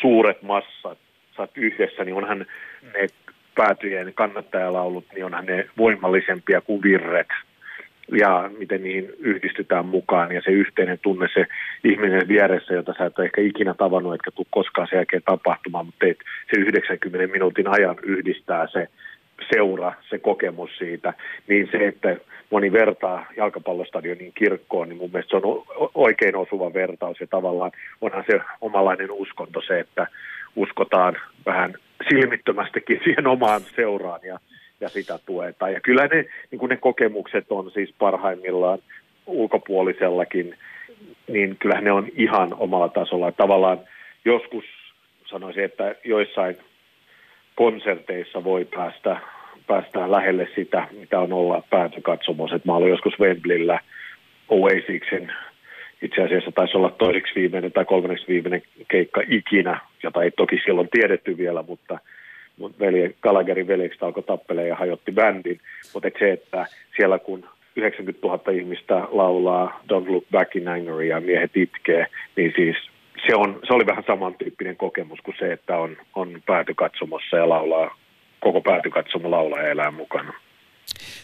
suuret massat, oot yhdessä, niin onhan ne päätyjen kannattajalaulut, niin onhan ne voimallisempia kuin virret ja miten niihin yhdistytään mukaan. Ja se yhteinen tunne, se ihminen vieressä, jota sä et ole ehkä ikinä tavannut, etkä tule koskaan sen jälkeen tapahtumaan, mutta teet se 90 minuutin ajan yhdistää se seura, se kokemus siitä, niin se, että moni vertaa jalkapallostadionin kirkkoon, niin mun mielestä se on oikein osuva vertaus. Ja tavallaan onhan se omalainen uskonto se, että uskotaan vähän silmittömästikin siihen omaan seuraan. Ja ja sitä tuetaan. Ja kyllä ne, niin kuin ne kokemukset on siis parhaimmillaan ulkopuolisellakin, niin kyllähän ne on ihan omalla tasolla. Tavallaan joskus sanoisin, että joissain konserteissa voi päästä, päästä lähelle sitä, mitä on olla päätökatsomos. Et mä olin joskus Wembleyllä Oasisin itse asiassa taisi olla toiseksi viimeinen tai kolmanneksi viimeinen keikka ikinä, jota ei toki silloin tiedetty vielä, mutta – velje, Gallagherin veljekset alkoi tappeleen ja hajotti bändin. Mutta et se, että siellä kun 90 000 ihmistä laulaa Don't Look Back in Anger ja miehet itkee, niin siis se, on, se oli vähän samantyyppinen kokemus kuin se, että on, on päätykatsomossa ja laulaa, koko päätykatsomo laulaa ja elää mukana.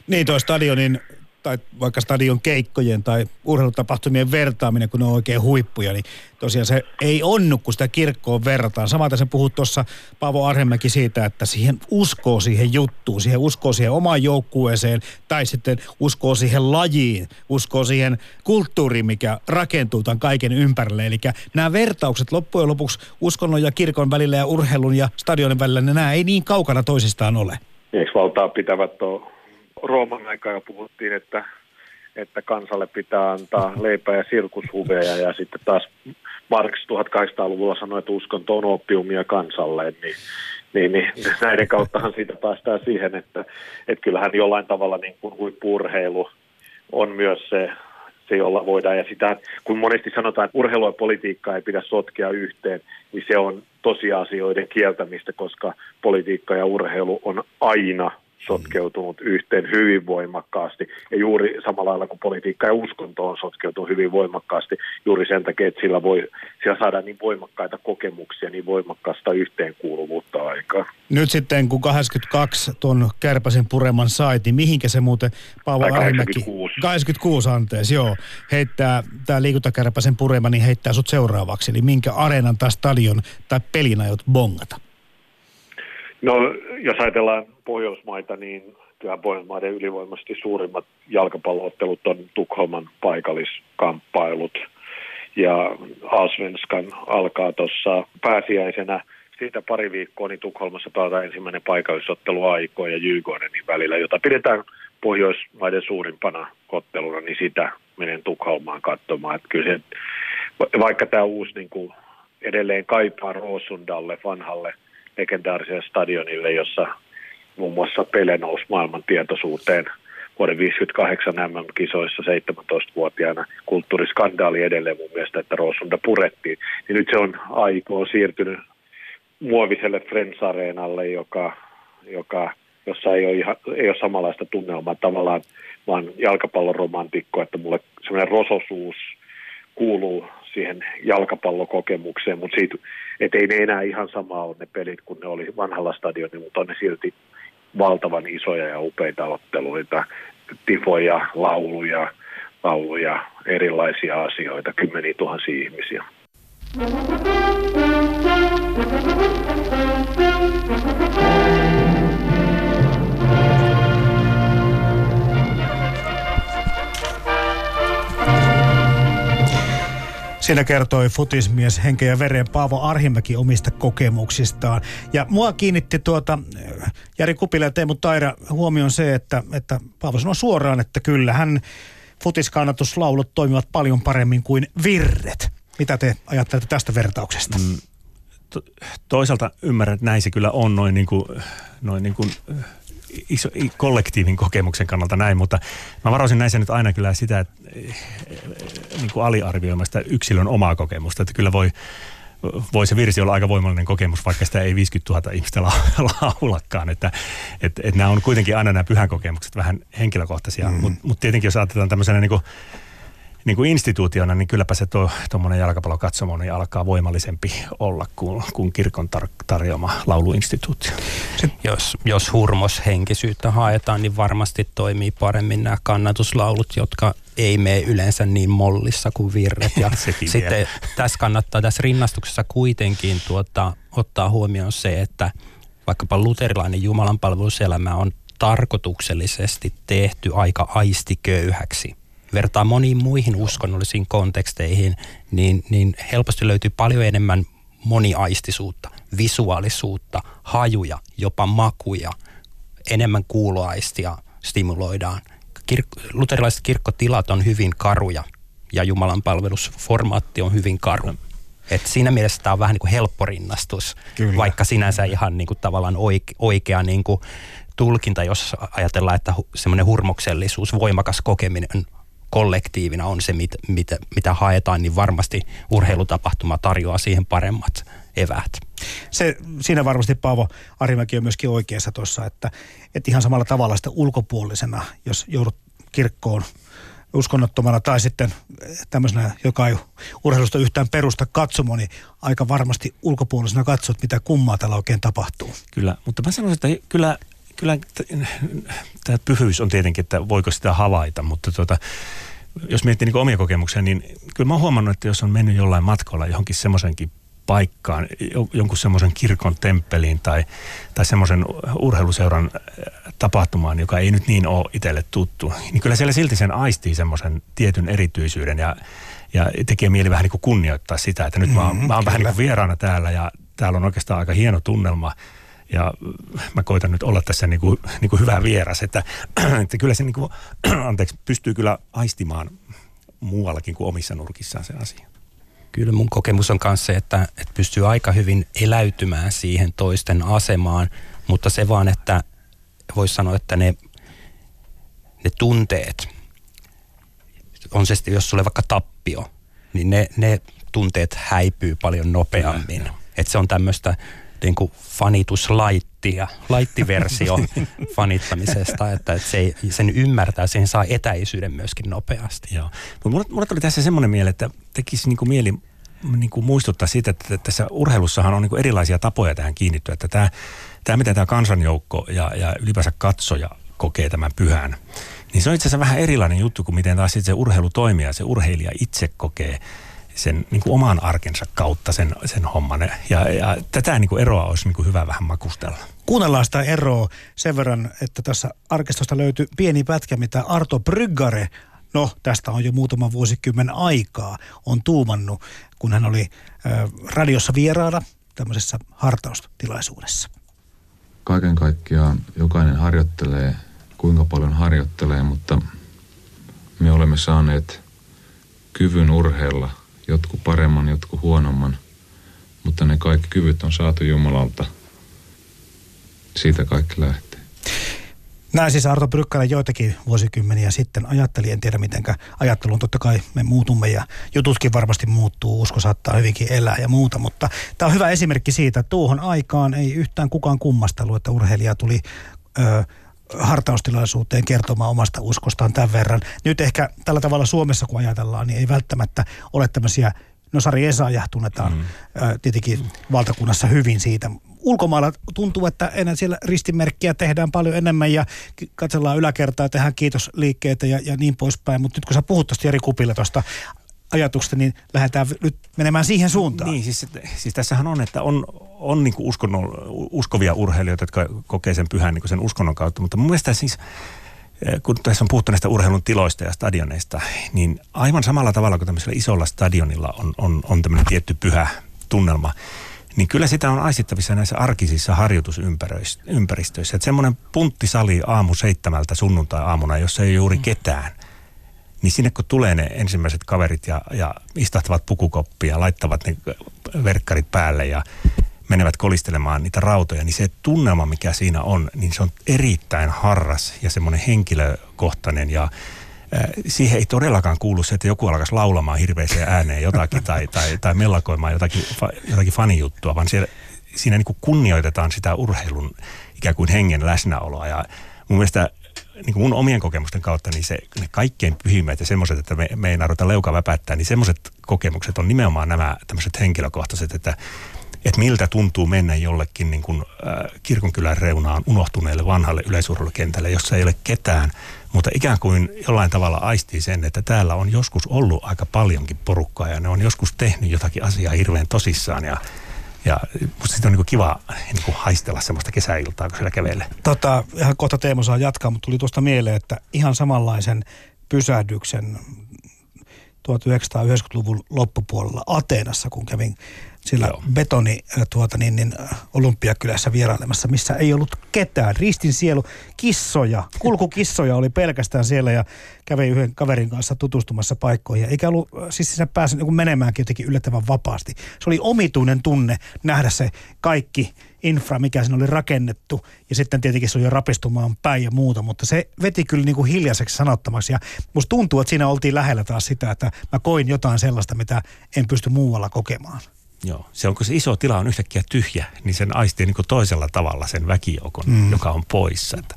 Niin, tuo stadionin tai vaikka stadion keikkojen tai urheilutapahtumien vertaaminen, kun ne on oikein huippuja, niin tosiaan se ei onnu, kun sitä kirkkoon verrataan. Samaten sä puhut tuossa Paavo Arhemäki siitä, että siihen uskoo siihen juttuun, siihen uskoo siihen omaan joukkueeseen tai sitten uskoo siihen lajiin, uskoo siihen kulttuuriin, mikä rakentuu tämän kaiken ympärille. Eli nämä vertaukset loppujen lopuksi uskonnon ja kirkon välillä ja urheilun ja stadionin välillä, niin nämä ei niin kaukana toisistaan ole. Eikö valtaa pitävät tuo Rooman aikaa jo puhuttiin, että, että kansalle pitää antaa leipää ja sirkushuveja ja sitten taas Marx 1800-luvulla sanoi, että uskonto on oppiumia kansalle, niin, niin, niin näiden kauttahan siitä päästään siihen, että, että kyllähän jollain tavalla niin kuin huippurheilu on myös se, se, jolla voidaan. Ja sitä, kun monesti sanotaan, että urheilu ja politiikka ei pidä sotkea yhteen, niin se on tosiasioiden kieltämistä, koska politiikka ja urheilu on aina sotkeutunut yhteen hyvin voimakkaasti. Ja juuri samalla lailla kuin politiikka ja uskonto on sotkeutunut hyvin voimakkaasti juuri sen takia, että sillä voi sillä saada niin voimakkaita kokemuksia, niin voimakkaasta yhteenkuuluvuutta aikaa. Nyt sitten kun 82 tuon Kärpäsen pureman sait, niin mihinkä se muuten Paavo 86. 86, anteeksi, joo. Heittää, tämä liikuntakärpäsen purema, niin heittää sut seuraavaksi. Eli minkä areenan tai stadion tai pelin aiot bongata? No, jos ajatellaan Pohjoismaita, niin kyllä Pohjoismaiden ylivoimaisesti suurimmat jalkapalloottelut on Tukholman paikalliskamppailut. Ja Alsvenskan alkaa tuossa pääsiäisenä siitä pari viikkoa, niin Tukholmassa pelataan ensimmäinen paikallisottelu Aikoa ja Jygonenin välillä, jota pidetään Pohjoismaiden suurimpana otteluna, niin sitä menen Tukholmaan katsomaan. Että kyllä se, vaikka tämä uusi niin kuin edelleen kaipaa Roosundalle, vanhalle legendaariselle stadionille, jossa muun muassa Pele nousi maailman tietoisuuteen vuoden 58 MM-kisoissa 17-vuotiaana. Kulttuuriskandaali edelleen mun mielestä, että Roosunda purettiin. Niin nyt se on aikoo siirtynyt muoviselle Friends Areenalle, joka, joka, jossa ei ole, ihan, ei ole samanlaista tunnelmaa tavallaan, vaan jalkapallon romantikko, että mulle semmoinen rososuus kuuluu siihen jalkapallokokemukseen, mutta siitä, et ei ne enää ihan sama ole ne pelit kuin ne oli vanhalla stadionilla, mutta on ne silti valtavan isoja ja upeita otteluita, tifoja, lauluja, lauluja, erilaisia asioita, kymmeniä tuhansia ihmisiä. Siinä kertoi futismies henkeä ja veren Paavo Arhimäki omista kokemuksistaan. Ja mua kiinnitti tuota Jari Kupila ja Teemu Taira huomioon se, että, että Paavo sanoi suoraan, että kyllä hän futiskannatuslaulut toimivat paljon paremmin kuin virret. Mitä te ajattelette tästä vertauksesta? Mm, to, toisaalta ymmärrän, että näin se kyllä on noin, niin kuin, noin niin kuin iso, kollektiivin kokemuksen kannalta näin, mutta mä varoisin näissä nyt aina kyllä sitä, että eh, niin kuin aliarvioimasta yksilön omaa kokemusta, että kyllä voi, voi se virsi olla aika voimallinen kokemus, vaikka sitä ei 50 000 ihmistä la, laulakaan. Että et, et nämä on kuitenkin aina nämä pyhän kokemukset vähän henkilökohtaisia, mm. mutta mut tietenkin jos ajatellaan tämmöisenä niin kuin niin kuin instituutiona, niin kylläpä se tuommoinen jalkapallokatsomo niin alkaa voimallisempi olla kuin, kuin kirkon tar- tarjoama lauluinstituutio. Jos, jos hurmoshenkisyyttä haetaan, niin varmasti toimii paremmin nämä kannatuslaulut, jotka ei mene yleensä niin mollissa kuin virret. Ja sitten vielä. tässä kannattaa tässä rinnastuksessa kuitenkin tuota, ottaa huomioon se, että vaikkapa luterilainen jumalanpalveluselämä on tarkoituksellisesti tehty aika aistiköyhäksi – vertaa moniin muihin uskonnollisiin konteksteihin, niin, niin helposti löytyy paljon enemmän moniaistisuutta, visuaalisuutta, hajuja, jopa makuja, enemmän kuuloaistia stimuloidaan. Kir- luterilaiset kirkkotilat on hyvin karuja ja Jumalan palvelusformaatti on hyvin karu. Et siinä mielessä tämä on vähän niin kuin helppo rinnastus, Kyllä. vaikka sinänsä ihan niin kuin tavallaan oike, oikea niin kuin tulkinta, jos ajatellaan, että semmoinen hurmoksellisuus, voimakas kokeminen kollektiivina on se, mit, mit, mitä haetaan, niin varmasti urheilutapahtuma tarjoaa siihen paremmat eväät. Se, siinä varmasti Paavo Arimäki on myöskin oikeassa tuossa, että, että ihan samalla tavalla sitä ulkopuolisena, jos joudut kirkkoon uskonnottomana tai sitten tämmöisenä, joka ei urheilusta yhtään perusta katsomo, niin aika varmasti ulkopuolisena katsot, mitä kummaa täällä oikein tapahtuu. Kyllä, mutta mä sanoisin, että kyllä, kyllä tämä pyhyys on tietenkin, että voiko sitä havaita, mutta tuota, jos miettii niin omia kokemuksia, niin kyllä mä oon huomannut, että jos on mennyt jollain matkalla johonkin semmoisenkin paikkaan, jonkun semmoisen kirkon temppeliin tai, tai semmoisen urheiluseuran äh, tapahtumaan, joka ei nyt niin ole itselle tuttu, niin kyllä siellä silti sen aistii semmoisen tietyn erityisyyden ja, ja tekee mieli vähän niin kuin kunnioittaa sitä, että nyt mm, mä, oon, mä oon vähän niin kuin vieraana täällä ja täällä on oikeastaan aika hieno tunnelma ja mä koitan nyt olla tässä niin kuin, niin kuin hyvä vieras, että, että kyllä se niin kuin, anteeksi, pystyy kyllä aistimaan muuallakin kuin omissa nurkissaan se asia. Kyllä mun kokemus on myös se, että, että pystyy aika hyvin eläytymään siihen toisten asemaan, mutta se vaan, että voisi sanoa, että ne, ne tunteet, on se sitten, jos sulle vaikka tappio, niin ne, ne tunteet häipyy paljon nopeammin. Että se on tämmöistä niin kuin fanituslaittia, laittiversio fanittamisesta, että, että se ei, sen ymmärtää, sen saa etäisyyden myöskin nopeasti. Joo. Mutta mulle, mulle tuli tässä semmoinen mieli, että tekisi niin kuin mieli niin kuin muistuttaa siitä, että tässä urheilussahan on niin kuin erilaisia tapoja tähän kiinnittyä. Että tämä, tämä miten tämä kansanjoukko ja, ja ylipäänsä katsoja kokee tämän pyhän, niin se on itse asiassa vähän erilainen juttu kuin miten taas se urheilu toimii ja se urheilija itse kokee sen niin kuin oman arkensa kautta sen, sen homman. Ja, ja tätä niin kuin eroa olisi niin kuin hyvä vähän makustella. Kuunnellaan sitä eroa sen verran, että tässä arkistosta löytyy pieni pätkä, mitä Arto Bryggare, no tästä on jo muutama vuosikymmen aikaa, on tuumannut, kun hän oli äh, radiossa vieraana tämmöisessä hartaustilaisuudessa. Kaiken kaikkiaan jokainen harjoittelee, kuinka paljon harjoittelee, mutta me olemme saaneet kyvyn urheilla – jotkut paremman, jotkut huonomman, mutta ne kaikki kyvyt on saatu Jumalalta. Siitä kaikki lähtee. Näin siis Arto Brykkänen joitakin vuosikymmeniä sitten ajatteli, en tiedä mitenkä ajattelun, totta kai me muutumme ja jututkin varmasti muuttuu, usko saattaa hyvinkin elää ja muuta, mutta tämä on hyvä esimerkki siitä, että tuohon aikaan ei yhtään kukaan kummastellut, että urheilija tuli ö, hartaustilaisuuteen kertomaan omasta uskostaan tämän verran. Nyt ehkä tällä tavalla Suomessa, kun ajatellaan, niin ei välttämättä ole tämmöisiä No Sari Esa tunnetaan mm. tietenkin valtakunnassa hyvin siitä. Ulkomailla tuntuu, että enää siellä ristimerkkiä tehdään paljon enemmän ja katsellaan yläkertaa, tehdään kiitosliikkeitä ja, ja niin poispäin. Mutta nyt kun sä puhut tuosta Jari Kupille tuosta ajatuksesta, niin lähdetään nyt menemään siihen suuntaan. Niin, siis, siis tässähän on, että on, on niin uskonnon, uskovia urheilijoita, jotka kokee sen pyhän niin sen uskonnon kautta, mutta mun mielestä siis kun tässä on puhuttu näistä urheilun tiloista ja stadioneista, niin aivan samalla tavalla kuin tämmöisellä isolla stadionilla on, on, on tämmöinen tietty pyhä tunnelma, niin kyllä sitä on aistittavissa näissä arkisissa harjoitusympäristöissä. Että semmoinen punttisali aamu seitsemältä sunnuntai-aamuna, jossa ei juuri ketään, niin sinne kun tulee ne ensimmäiset kaverit ja, ja istahtavat pukukoppia, laittavat ne verkkarit päälle ja menevät kolistelemaan niitä rautoja, niin se tunnelma, mikä siinä on, niin se on erittäin harras ja semmoinen henkilökohtainen ja siihen ei todellakaan kuulu se, että joku alkaisi laulamaan hirveäseen ääneen jotakin tai, tai, tai mellakoimaan jotakin, jotakin fanijuttua, vaan siellä, siinä niin kuin kunnioitetaan sitä urheilun ikään kuin hengen läsnäoloa. Ja mun mielestä niin kuin mun omien kokemusten kautta, niin se, ne kaikkein pyhimmät ja semmoiset, että me, me ei narvita leuka väpättää, niin semmoiset kokemukset on nimenomaan nämä tämmöiset henkilökohtaiset, että että miltä tuntuu mennä jollekin niin kuin, äh, kirkonkylän reunaan unohtuneelle vanhalle yleisurheilukentälle, jossa ei ole ketään, mutta ikään kuin jollain tavalla aistii sen, että täällä on joskus ollut aika paljonkin porukkaa ja ne on joskus tehnyt jotakin asiaa hirveän tosissaan ja ja musta on niin kiva niin kuin haistella semmoista kesäiltaa, kun siellä kävelee. Tota, ihan kohta Teemo saa jatkaa, mutta tuli tuosta mieleen, että ihan samanlaisen pysähdyksen 1990-luvun loppupuolella Ateenassa, kun kävin sillä Joo. betoni tuota, niin, niin, olympiakylässä vierailemassa, missä ei ollut ketään. Ristin sielu, kissoja, kulkukissoja oli pelkästään siellä ja kävin yhden kaverin kanssa tutustumassa paikkoihin. Eikä ollut, siis sinä pääsin niin menemäänkin jotenkin yllättävän vapaasti. Se oli omituinen tunne nähdä se kaikki infra, mikä siinä oli rakennettu. Ja sitten tietenkin se oli jo rapistumaan päin ja muuta, mutta se veti kyllä niin kuin hiljaiseksi sanottamaksi. Ja musta tuntuu, että siinä oltiin lähellä taas sitä, että mä koin jotain sellaista, mitä en pysty muualla kokemaan. Joo, se on kun se iso tila on yhtäkkiä tyhjä, niin sen aistii niin toisella tavalla sen väkijoukon, mm. joka on poissa. Että,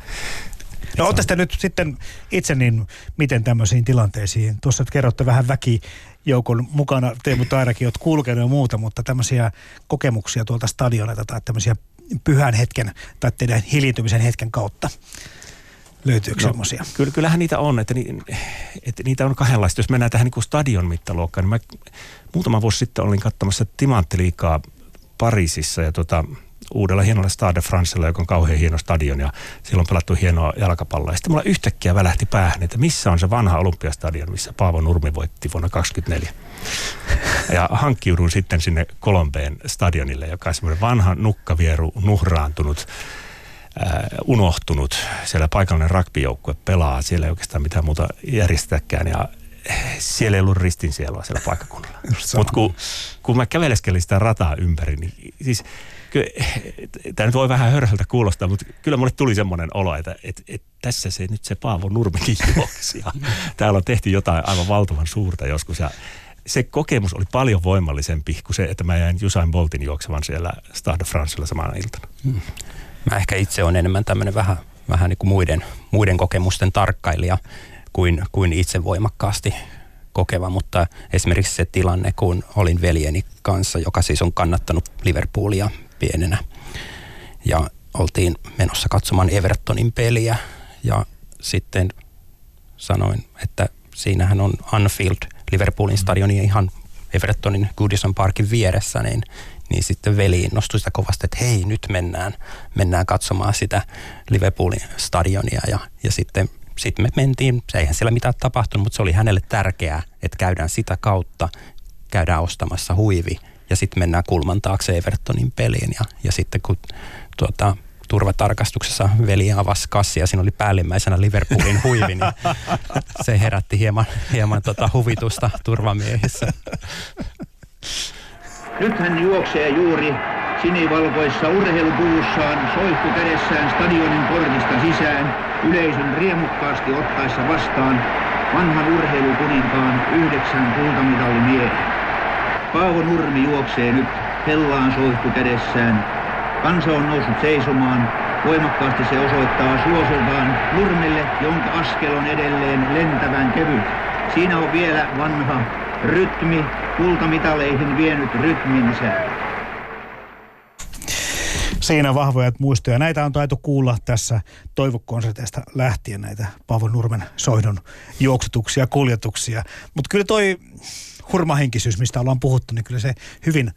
No olette nyt sitten itse niin, miten tämmöisiin tilanteisiin, tuossa kerrotte vähän väkijoukon mukana, Teemu Tairakin olet kulkenut ja muuta, mutta tämmöisiä kokemuksia tuolta stadionilta tai tämmöisiä pyhän hetken tai teidän hiljentymisen hetken kautta. Löytyykö no, semmoisia? Kyllä, kyllähän niitä on, että, ni, että niitä on kahdenlaista. Jos mennään tähän niin kuin stadion mittaluokkaan, niin mä muutama vuosi sitten olin katsomassa Timanttiliikaa Pariisissa ja tota, uudella hienolla Stade Francella, joka on kauhean hieno stadion ja siellä on pelattu hienoa jalkapalloa. Ja sitten mulla yhtäkkiä välähti päähän, että missä on se vanha olympiastadion, missä Paavo Nurmi voitti vuonna 2024. Ja hankkiudun sitten sinne Kolombeen stadionille, joka on semmoinen vanha nukkavieru, nuhraantunut unohtunut. Siellä paikallinen rugbyjoukkue pelaa, siellä ei oikeastaan mitään muuta järjestäkään ja siellä ei ollut ristin sielua siellä paikkakunnalla. Mutta kun, kun mä käveleskelin sitä rataa ympäri, niin siis tämä nyt voi vähän hörhältä kuulostaa, mutta kyllä mulle tuli semmoinen olo, että, että, että tässä se nyt se Paavo Nurmikin juoksi. Ja täällä on tehty jotain aivan valtavan suurta joskus ja se kokemus oli paljon voimallisempi kuin se, että mä jäin Usain Boltin juoksevan siellä Stade Francella samana iltana. Hmm. Mä ehkä itse on enemmän tämmöinen vähän, vähän niin kuin muiden, muiden kokemusten tarkkailija kuin, kuin itse voimakkaasti kokeva, mutta esimerkiksi se tilanne, kun olin veljeni kanssa, joka siis on kannattanut Liverpoolia pienenä, ja oltiin menossa katsomaan Evertonin peliä, ja sitten sanoin, että siinähän on Anfield, Liverpoolin stadioni ihan Evertonin Goodison Parkin vieressä, niin, niin sitten veli innostui sitä kovasti, että hei, nyt mennään, mennään katsomaan sitä Liverpoolin stadionia, ja, ja sitten sitten me mentiin, se eihän siellä mitään tapahtunut, mutta se oli hänelle tärkeää, että käydään sitä kautta, käydään ostamassa huivi ja sitten mennään kulman taakse Evertonin peliin ja, ja sitten kun tuota, turvatarkastuksessa veli avasi kassi ja siinä oli päällimmäisenä Liverpoolin huivi, niin se herätti hieman, hieman tota huvitusta turvamiehissä. Nyt hän juoksee juuri sinivalkoissa urheilupuvussaan, soihtu kädessään stadionin portista sisään, yleisön riemukkaasti ottaessa vastaan vanhan urheilukuninkaan yhdeksän kultamitalimiehen. Paavo Nurmi juoksee nyt hellaan soihtu kädessään. Kansa on noussut seisomaan. Voimakkaasti se osoittaa suosiltaan Nurmelle, jonka askel on edelleen lentävän kevyt. Siinä on vielä vanha rytmi, kultamitaleihin vienyt rytminsä. Siinä vahvoja muistoja. Näitä on taitu kuulla tässä toivokonserteista lähtien näitä Paavo Nurmen soidon juoksutuksia, kuljetuksia. Mutta kyllä toi hurmahenkisyys, mistä ollaan puhuttu, niin kyllä se hyvin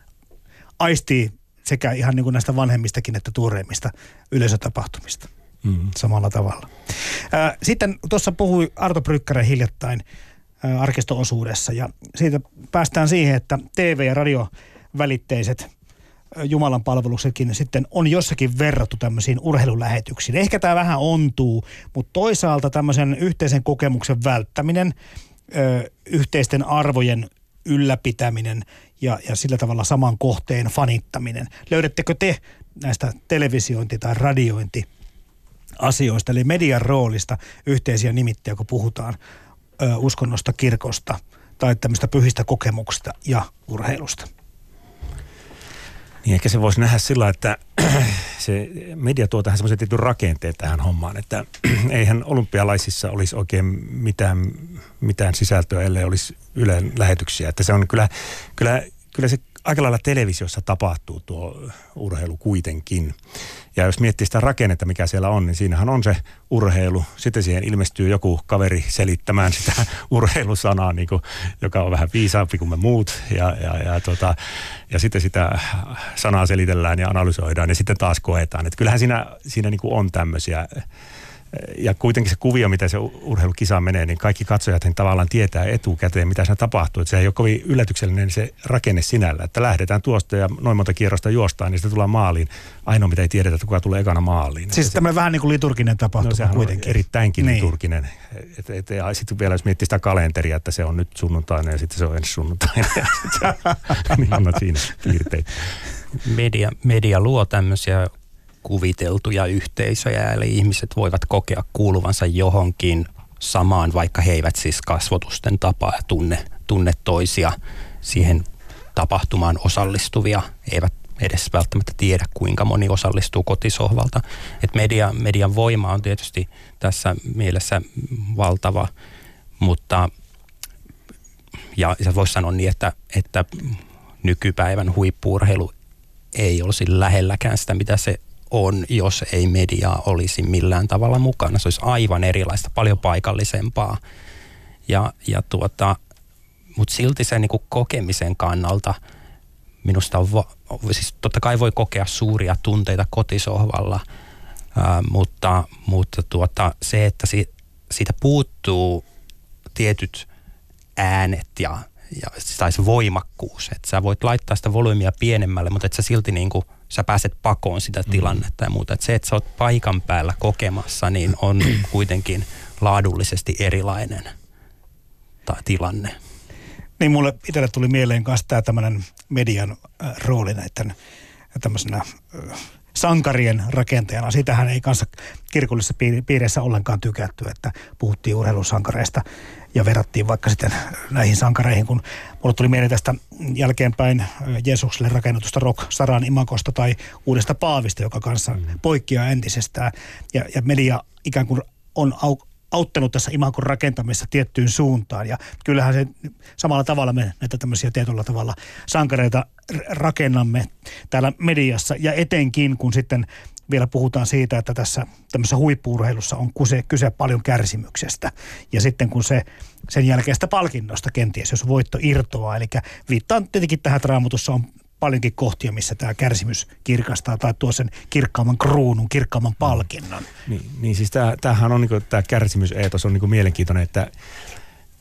aistii sekä ihan niin kuin näistä vanhemmistakin että tuoreimmista yleisötapahtumista. mm. samalla tavalla. Sitten tuossa puhui Arto Brykkäre hiljattain arkistoosuudessa ja siitä päästään siihen, että TV- ja radiovälitteiset Jumalan palveluksetkin sitten on jossakin verrattu tämmöisiin urheilulähetyksiin. Ehkä tämä vähän ontuu, mutta toisaalta tämmöisen yhteisen kokemuksen välttäminen, ö, yhteisten arvojen ylläpitäminen ja, ja sillä tavalla saman kohteen fanittaminen. Löydättekö te näistä televisiointi- tai radiointi asioista, eli median roolista yhteisiä nimittäjä, kun puhutaan ö, uskonnosta, kirkosta tai tämmöistä pyhistä kokemuksista ja urheilusta? Niin ehkä se voisi nähdä sillä, että se media tuo tähän semmoisen tietyn rakenteen tähän hommaan, että eihän olympialaisissa olisi oikein mitään, mitään sisältöä, ellei olisi Ylen lähetyksiä. Että se on kyllä, kyllä, kyllä se aika lailla televisiossa tapahtuu tuo urheilu kuitenkin. Ja jos miettii sitä rakennetta, mikä siellä on, niin siinähän on se urheilu. Sitten siihen ilmestyy joku kaveri selittämään sitä urheilusanaa, niin kuin, joka on vähän viisaampi kuin me muut. Ja, ja, ja, tota, ja sitten sitä sanaa selitellään ja analysoidaan ja sitten taas koetaan. Että kyllähän siinä, siinä niin kuin on tämmöisiä ja kuitenkin se kuvio, miten se urheilukisa menee, niin kaikki katsojat niin tavallaan tietää etukäteen, mitä siinä tapahtuu. Että se ei ole kovin yllätyksellinen se rakenne sinällä, että lähdetään tuosta ja noin monta kierrosta juostaan, niin sitten tullaan maaliin. Ainoa, mitä ei tiedetä, että kuka tulee ekana maaliin. Siis tämmöinen vähän niin kuin liturginen tapahtuma no, kuitenkin. erittäinkin niin. liturginen. Et, et, ja sitten vielä jos miettii sitä kalenteria, että se on nyt sunnuntaina ja sitten se on ensi sunnuntaina. niin on siinä piirteitä. Media, media luo tämmöisiä kuviteltuja yhteisöjä, eli ihmiset voivat kokea kuuluvansa johonkin samaan, vaikka he eivät siis kasvotusten tapaa tunne, tunne toisia siihen tapahtumaan osallistuvia, eivät edes välttämättä tiedä, kuinka moni osallistuu kotisohvalta. Et media, median voima on tietysti tässä mielessä valtava, mutta ja, ja voisi sanoa niin, että, että nykypäivän huippuurheilu ei olisi lähelläkään sitä, mitä se on, jos ei mediaa olisi millään tavalla mukana. Se olisi aivan erilaista, paljon paikallisempaa. Ja, ja tuota, mutta silti se niin kokemisen kannalta minusta on, siis totta kai voi kokea suuria tunteita kotisohvalla, ää, mutta, mutta tuota, se, että si, siitä puuttuu tietyt äänet ja, ja se voimakkuus, että sä voit laittaa sitä volyymia pienemmälle, mutta et sä silti niin kuin – sä pääset pakoon sitä mm. tilannetta ja muuta. Et se, että sä oot paikan päällä kokemassa, niin on kuitenkin laadullisesti erilainen ta- tilanne. Niin mulle itselle tuli mieleen myös tämä tämmöinen median äh, rooli näiden tämmöisenä äh, sankarien rakentajana. Sitähän ei kanssa kirkollisessa piireissä ollenkaan tykätty, että puhuttiin urheilusankareista ja verrattiin vaikka sitten näihin sankareihin, kun mulle tuli mieleen tästä jälkeenpäin Jeesukselle rakennetusta rock-saran imakosta tai uudesta paavista, joka kanssa mm. poikkeaa entisestään. Ja, ja media ikään kuin on au, auttanut tässä imakon rakentamisessa tiettyyn suuntaan. Ja kyllähän se samalla tavalla me näitä tämmöisiä tietyllä tavalla sankareita rakennamme täällä mediassa. Ja etenkin kun sitten vielä puhutaan siitä, että tässä tämmöisessä huippuurheilussa on kyse, kyse paljon kärsimyksestä. Ja sitten kun se sen jälkeistä palkinnosta kenties, jos voitto irtoaa. Eli viittaan tietenkin tähän, että raamatussa on paljonkin kohtia, missä tämä kärsimys kirkastaa tai tuo sen kirkkaamman kruunun, kirkkaamman palkinnon. Niin, niin siis tämähän on niin tämä kärsimyseetos on niin mielenkiintoinen, että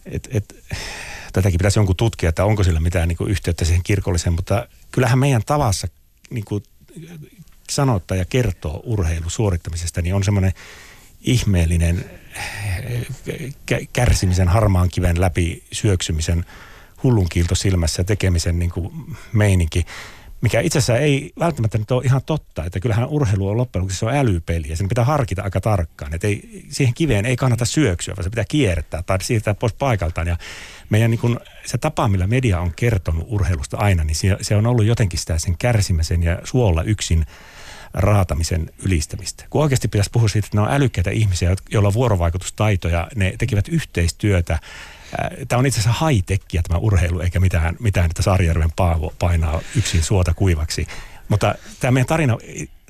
et, et, tätäkin pitäisi jonkun tutkia, että onko sillä mitään niin yhteyttä siihen kirkolliseen, mutta kyllähän meidän tavassa niin kuin sanottaa ja kertoo urheilu suorittamisesta, niin on semmoinen ihmeellinen kärsimisen harmaan kiven läpi syöksymisen hullunkiilto silmässä tekemisen niin kuin meininki, mikä itse asiassa ei välttämättä nyt ole ihan totta, että kyllähän urheilu on loppujen lopuksi se on älypeli ja sen pitää harkita aika tarkkaan, että ei, siihen kiveen ei kannata syöksyä, vaan se pitää kiertää tai siirtää pois paikaltaan. Ja meidän niin kuin, se tapa, millä media on kertonut urheilusta aina, niin se, se on ollut jotenkin sitä sen kärsimisen ja suolla yksin raatamisen ylistämistä. Kun oikeasti pitäisi puhua siitä, että ne on älykkäitä ihmisiä, joilla on vuorovaikutustaitoja, ne tekevät yhteistyötä. Tämä on itse asiassa high tämä urheilu, eikä mitään, mitään että Sarjärven Paavo painaa yksin suota kuivaksi. Mutta tämä meidän tarina,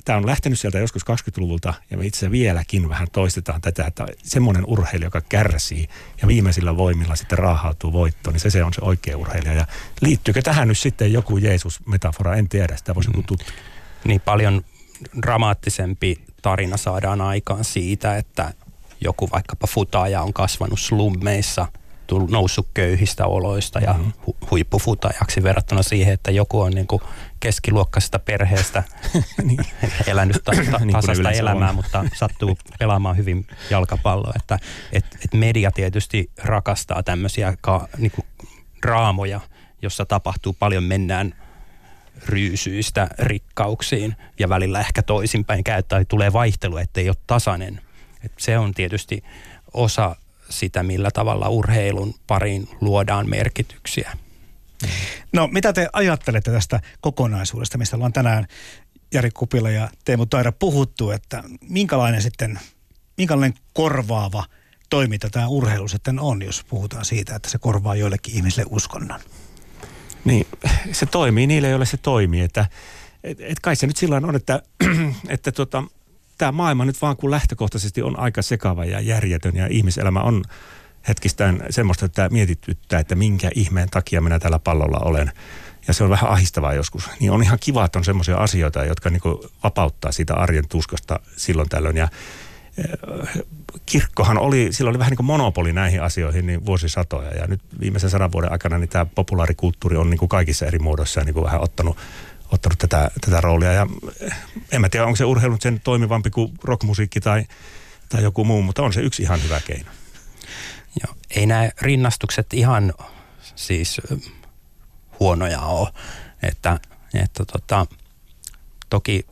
tämä on lähtenyt sieltä joskus 20-luvulta ja me itse vieläkin vähän toistetaan tätä, että semmoinen urheilija, joka kärsii ja viimeisillä voimilla sitten raahautuu voittoon, niin se, se on se oikea urheilija. Ja liittyykö tähän nyt sitten joku Jeesus-metafora, en tiedä, sitä voisi mm. tutkia. Niin paljon dramaattisempi tarina saadaan aikaan siitä, että joku vaikkapa futaaja on kasvanut slummeissa, noussut köyhistä oloista ja mm-hmm. hu- huippufutajaksi verrattuna siihen, että joku on niin kuin keskiluokkaisesta perheestä niin. elänyt ta- ta- niin tasasta elämää, on. mutta sattuu pelaamaan hyvin jalkapalloa. Että, et, et media tietysti rakastaa tämmöisiä ka, niin kuin draamoja, jossa tapahtuu paljon, mennään ryysyistä rikkauksiin ja välillä ehkä toisinpäin käyttää, tulee vaihtelu, ettei ole tasainen. Et se on tietysti osa sitä, millä tavalla urheilun pariin luodaan merkityksiä. No mitä te ajattelette tästä kokonaisuudesta, mistä ollaan tänään Jari Kupila ja Teemu Taira puhuttu, että minkälainen sitten, minkälainen korvaava toiminta tämä urheilu sitten on, jos puhutaan siitä, että se korvaa joillekin ihmisille uskonnon? Niin, se toimii niille, joille se toimii. Että, et, et kai se nyt sillä on, että, että tota, tämä maailma nyt vaan kun lähtökohtaisesti on aika sekava ja järjetön ja ihmiselämä on hetkistään semmoista, että mietityttää, että minkä ihmeen takia minä tällä pallolla olen. Ja se on vähän ahistavaa joskus. Niin on ihan kiva, että on semmoisia asioita, jotka niin vapauttaa siitä arjen tuskasta silloin tällöin. Ja kirkkohan oli, sillä oli vähän niin kuin monopoli näihin asioihin niin vuosisatoja. Ja nyt viimeisen sadan vuoden aikana niin tämä populaarikulttuuri on niin kuin kaikissa eri muodoissa niin kuin vähän ottanut, ottanut tätä, tätä roolia. Ja eh, en mä tiedä, onko se urheilu sen toimivampi kuin rockmusiikki tai, tai joku muu, mutta on se yksi ihan hyvä keino. Joo. Ei nämä rinnastukset ihan siis huonoja ole. Että, että tota, toki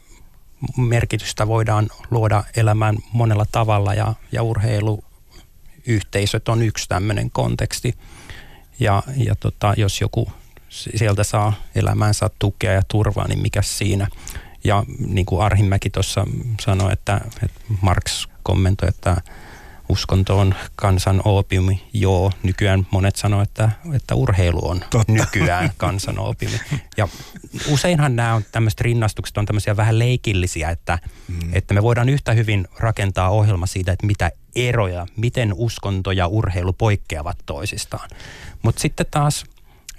merkitystä voidaan luoda elämään monella tavalla ja, ja urheiluyhteisöt on yksi tämmöinen konteksti. Ja, ja tota, jos joku sieltä saa elämäänsä tukea ja turvaa, niin mikä siinä. Ja niin kuin Arhimäki tuossa sanoi, että, että Marx kommentoi, että uskonto on kansan opiumi. Joo, nykyään monet sanoo, että, että urheilu on Totta. nykyään kansan opiumi. Ja useinhan nämä on tämmöiset rinnastukset on tämmöisiä vähän leikillisiä, että, mm. että me voidaan yhtä hyvin rakentaa ohjelma siitä, että mitä eroja, miten uskonto ja urheilu poikkeavat toisistaan. Mutta sitten taas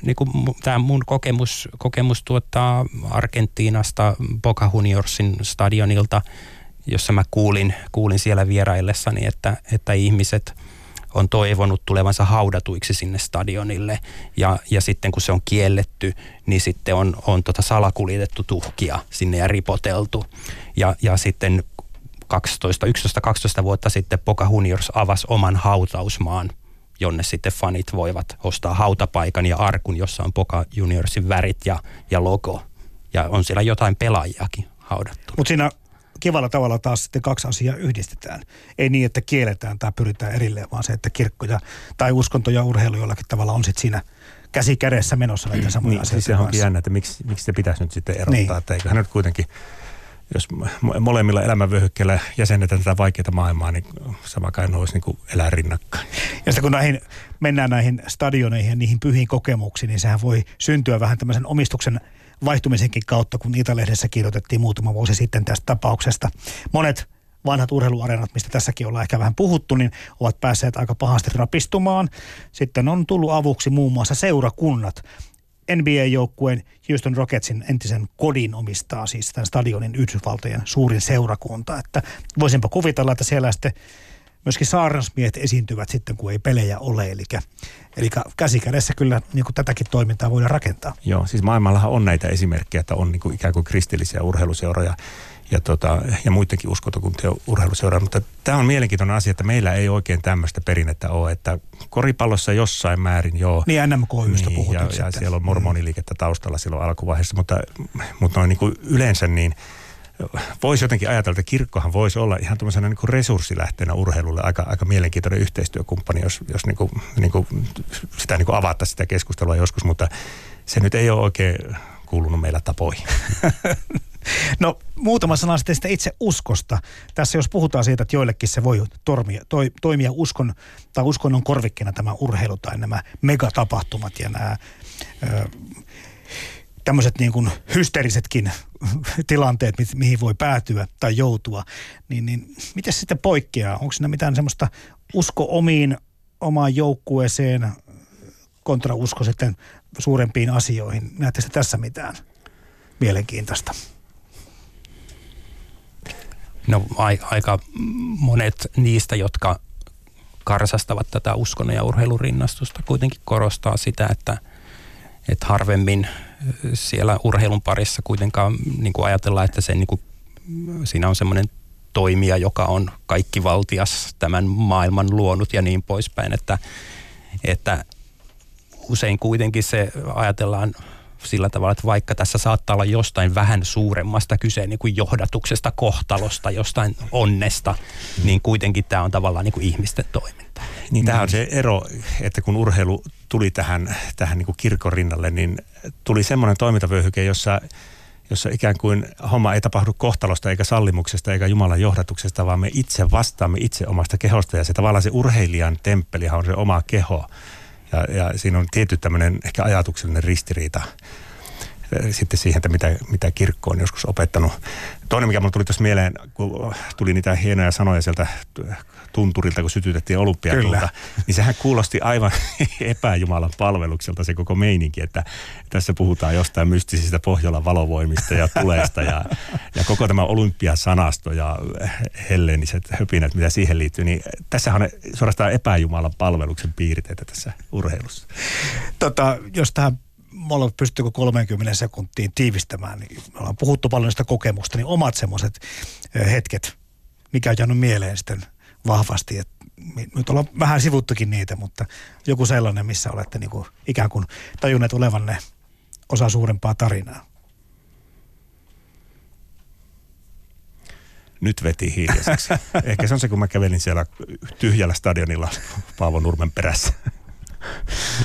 niin kuin tämä mun kokemus, kokemus tuottaa Argentiinasta Boca Juniorsin stadionilta – jossa mä kuulin, kuulin siellä vieraillessani, että, että ihmiset on toivonut tulevansa haudatuiksi sinne stadionille ja, ja sitten kun se on kielletty, niin sitten on, on tota salakuljetettu tuhkia sinne ja ripoteltu. Ja, ja sitten 12, 11-12 vuotta sitten Boca Juniors avasi oman hautausmaan, jonne sitten fanit voivat ostaa hautapaikan ja arkun, jossa on Boca Juniorsin värit ja, ja logo. Ja on siellä jotain pelaajiakin haudattu. Mutta siinä kivalla tavalla taas sitten kaksi asiaa yhdistetään. Ei niin, että kielletään tai pyritään erilleen, vaan se, että kirkkoja tai uskonto ja urheilu jollakin tavalla on sitten siinä käsi kädessä menossa näitä samoja niin, asioita. Siis se onkin jännä, että miksi, miksi se pitäisi nyt sitten erottaa, niin. että eiköhän nyt kuitenkin jos molemmilla elämänvyöhykkeillä jäsennetään tätä vaikeaa maailmaa, niin sama kai olisi niin kuin elää rinnakkain. Ja sitten kun näihin, mennään näihin stadioneihin ja niihin pyhiin kokemuksiin, niin sehän voi syntyä vähän tämmöisen omistuksen vaihtumisenkin kautta, kun Itä-lehdessä kirjoitettiin muutama vuosi sitten tästä tapauksesta. Monet vanhat urheiluareenat, mistä tässäkin ollaan ehkä vähän puhuttu, niin ovat päässeet aika pahasti rapistumaan. Sitten on tullut avuksi muun muassa seurakunnat. NBA-joukkueen Houston Rocketsin entisen kodin omistaa siis tämän stadionin Yhdysvaltojen suurin seurakunta. Että voisinpa kuvitella, että siellä sitten myöskin saarnasmiehet esiintyvät sitten, kun ei pelejä ole. Eli, eli käsikädessä kyllä niin kuin tätäkin toimintaa voidaan rakentaa. Joo, siis maailmallahan on näitä esimerkkejä, että on niin kuin ikään kuin kristillisiä urheiluseuroja ja, tota, ja muidenkin uskontokuntien urheiluseuroja. Mutta tämä on mielenkiintoinen asia, että meillä ei oikein tämmöistä perinnettä ole, että koripallossa jossain määrin joo. Niin NMK-ystä niin, ja, ja siellä on mormoniliikettä taustalla silloin alkuvaiheessa, mutta, mutta noin niin kuin yleensä niin – voisi jotenkin ajatella, että kirkkohan voisi olla ihan tämmöisenä niin resurssilähteenä urheilulle aika, aika mielenkiintoinen yhteistyökumppani, jos, jos niin kuin, niin kuin sitä niin kuin avata sitä keskustelua joskus, mutta se nyt ei ole oikein kuulunut meillä tapoihin. No muutama sana sitten sitä itse uskosta. Tässä jos puhutaan siitä, että joillekin se voi tormia, toi, toimia uskon tai uskonnon korvikkeena tämä urheilu tai nämä megatapahtumat ja nämä ö, tämmöiset niin kuin hysteerisetkin tilanteet, mihin voi päätyä tai joutua, niin, niin miten sitten poikkeaa? Onko siinä mitään semmoista usko omiin, omaan joukkueeseen kontra usko sitten suurempiin asioihin? Näette tässä mitään mielenkiintoista? No aika monet niistä, jotka karsastavat tätä uskonnon ja urheilun rinnastusta, kuitenkin korostaa sitä, että, että harvemmin siellä urheilun parissa kuitenkaan niin kuin ajatellaan, että se, niin kuin, siinä on semmoinen toimija, joka on kaikki valtias tämän maailman luonut ja niin poispäin, että, että usein kuitenkin se ajatellaan sillä tavalla, että vaikka tässä saattaa olla jostain vähän suuremmasta kyse niin kuin johdatuksesta, kohtalosta, jostain onnesta, niin kuitenkin tämä on tavallaan niin kuin ihmisten toiminta. Niin tämä on se ero, että kun urheilu tuli tähän, tähän niin kuin kirkon rinnalle, niin tuli semmoinen toimintavyöhyke, jossa jossa ikään kuin homma ei tapahdu kohtalosta eikä sallimuksesta eikä Jumalan johdatuksesta, vaan me itse vastaamme itse omasta kehosta ja se tavallaan se urheilijan temppelihan on se oma keho. Ja, ja siinä on tietty tämmöinen ehkä ajatuksellinen ristiriita sitten siihen, että mitä, mitä kirkko on joskus opettanut. Toinen, mikä mulle tuli tuossa mieleen, kun tuli niitä hienoja sanoja sieltä tunturilta, kun sytytettiin olympiatulta, niin sehän kuulosti aivan epäjumalan palvelukselta se koko meininki, että tässä puhutaan jostain mystisistä Pohjolan valovoimista ja tuleesta ja, ja koko tämä olympiasanasto ja helleeniset höpinät, mitä siihen liittyy, niin tässähän on suorastaan epäjumalan palveluksen piirteitä tässä urheilussa. Tota, jos tähän molemmat pystyykö 30 sekuntiin tiivistämään, niin me ollaan puhuttu paljon sitä kokemusta, niin omat semmoiset hetket, mikä on jäänyt mieleen sitten vahvasti, että nyt ollaan vähän sivuttukin niitä, mutta joku sellainen, missä olette niin kuin ikään kuin tajunneet olevanne osa suurempaa tarinaa. Nyt veti hiljaiseksi. Ehkä se on se, kun mä kävelin siellä tyhjällä stadionilla Paavo Nurmen perässä.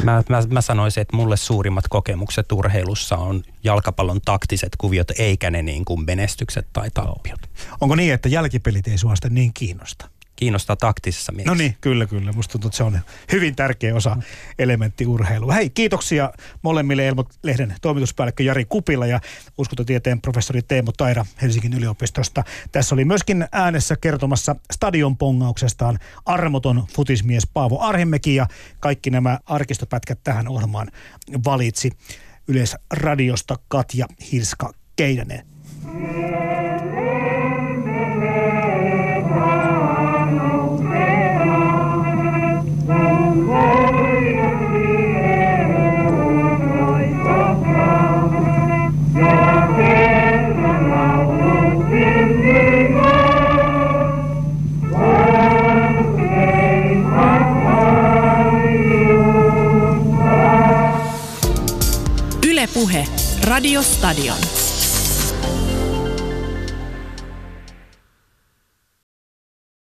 Mä, mä, mä sanoisin, että mulle suurimmat kokemukset urheilussa on jalkapallon taktiset kuviot, eikä ne niin kuin menestykset tai tappiot. Onko niin, että jälkipelit ei sua niin kiinnosta? Kiinnostaa taktisessa mielessä. No niin, kyllä, kyllä. Musta tuntuu, että se on hyvin tärkeä osa elementti urheilua. Hei, kiitoksia molemmille Elmo-lehden toimituspäällikkö Jari Kupila ja uskontotieteen professori Teemu Taira Helsingin yliopistosta. Tässä oli myöskin äänessä kertomassa stadion pongauksestaan armoton futismies Paavo Arhimäki ja kaikki nämä arkistopätkät tähän ohjelmaan valitsi Yleisradiosta Katja Hilska Keidänen. Puhe. Radio Stadion.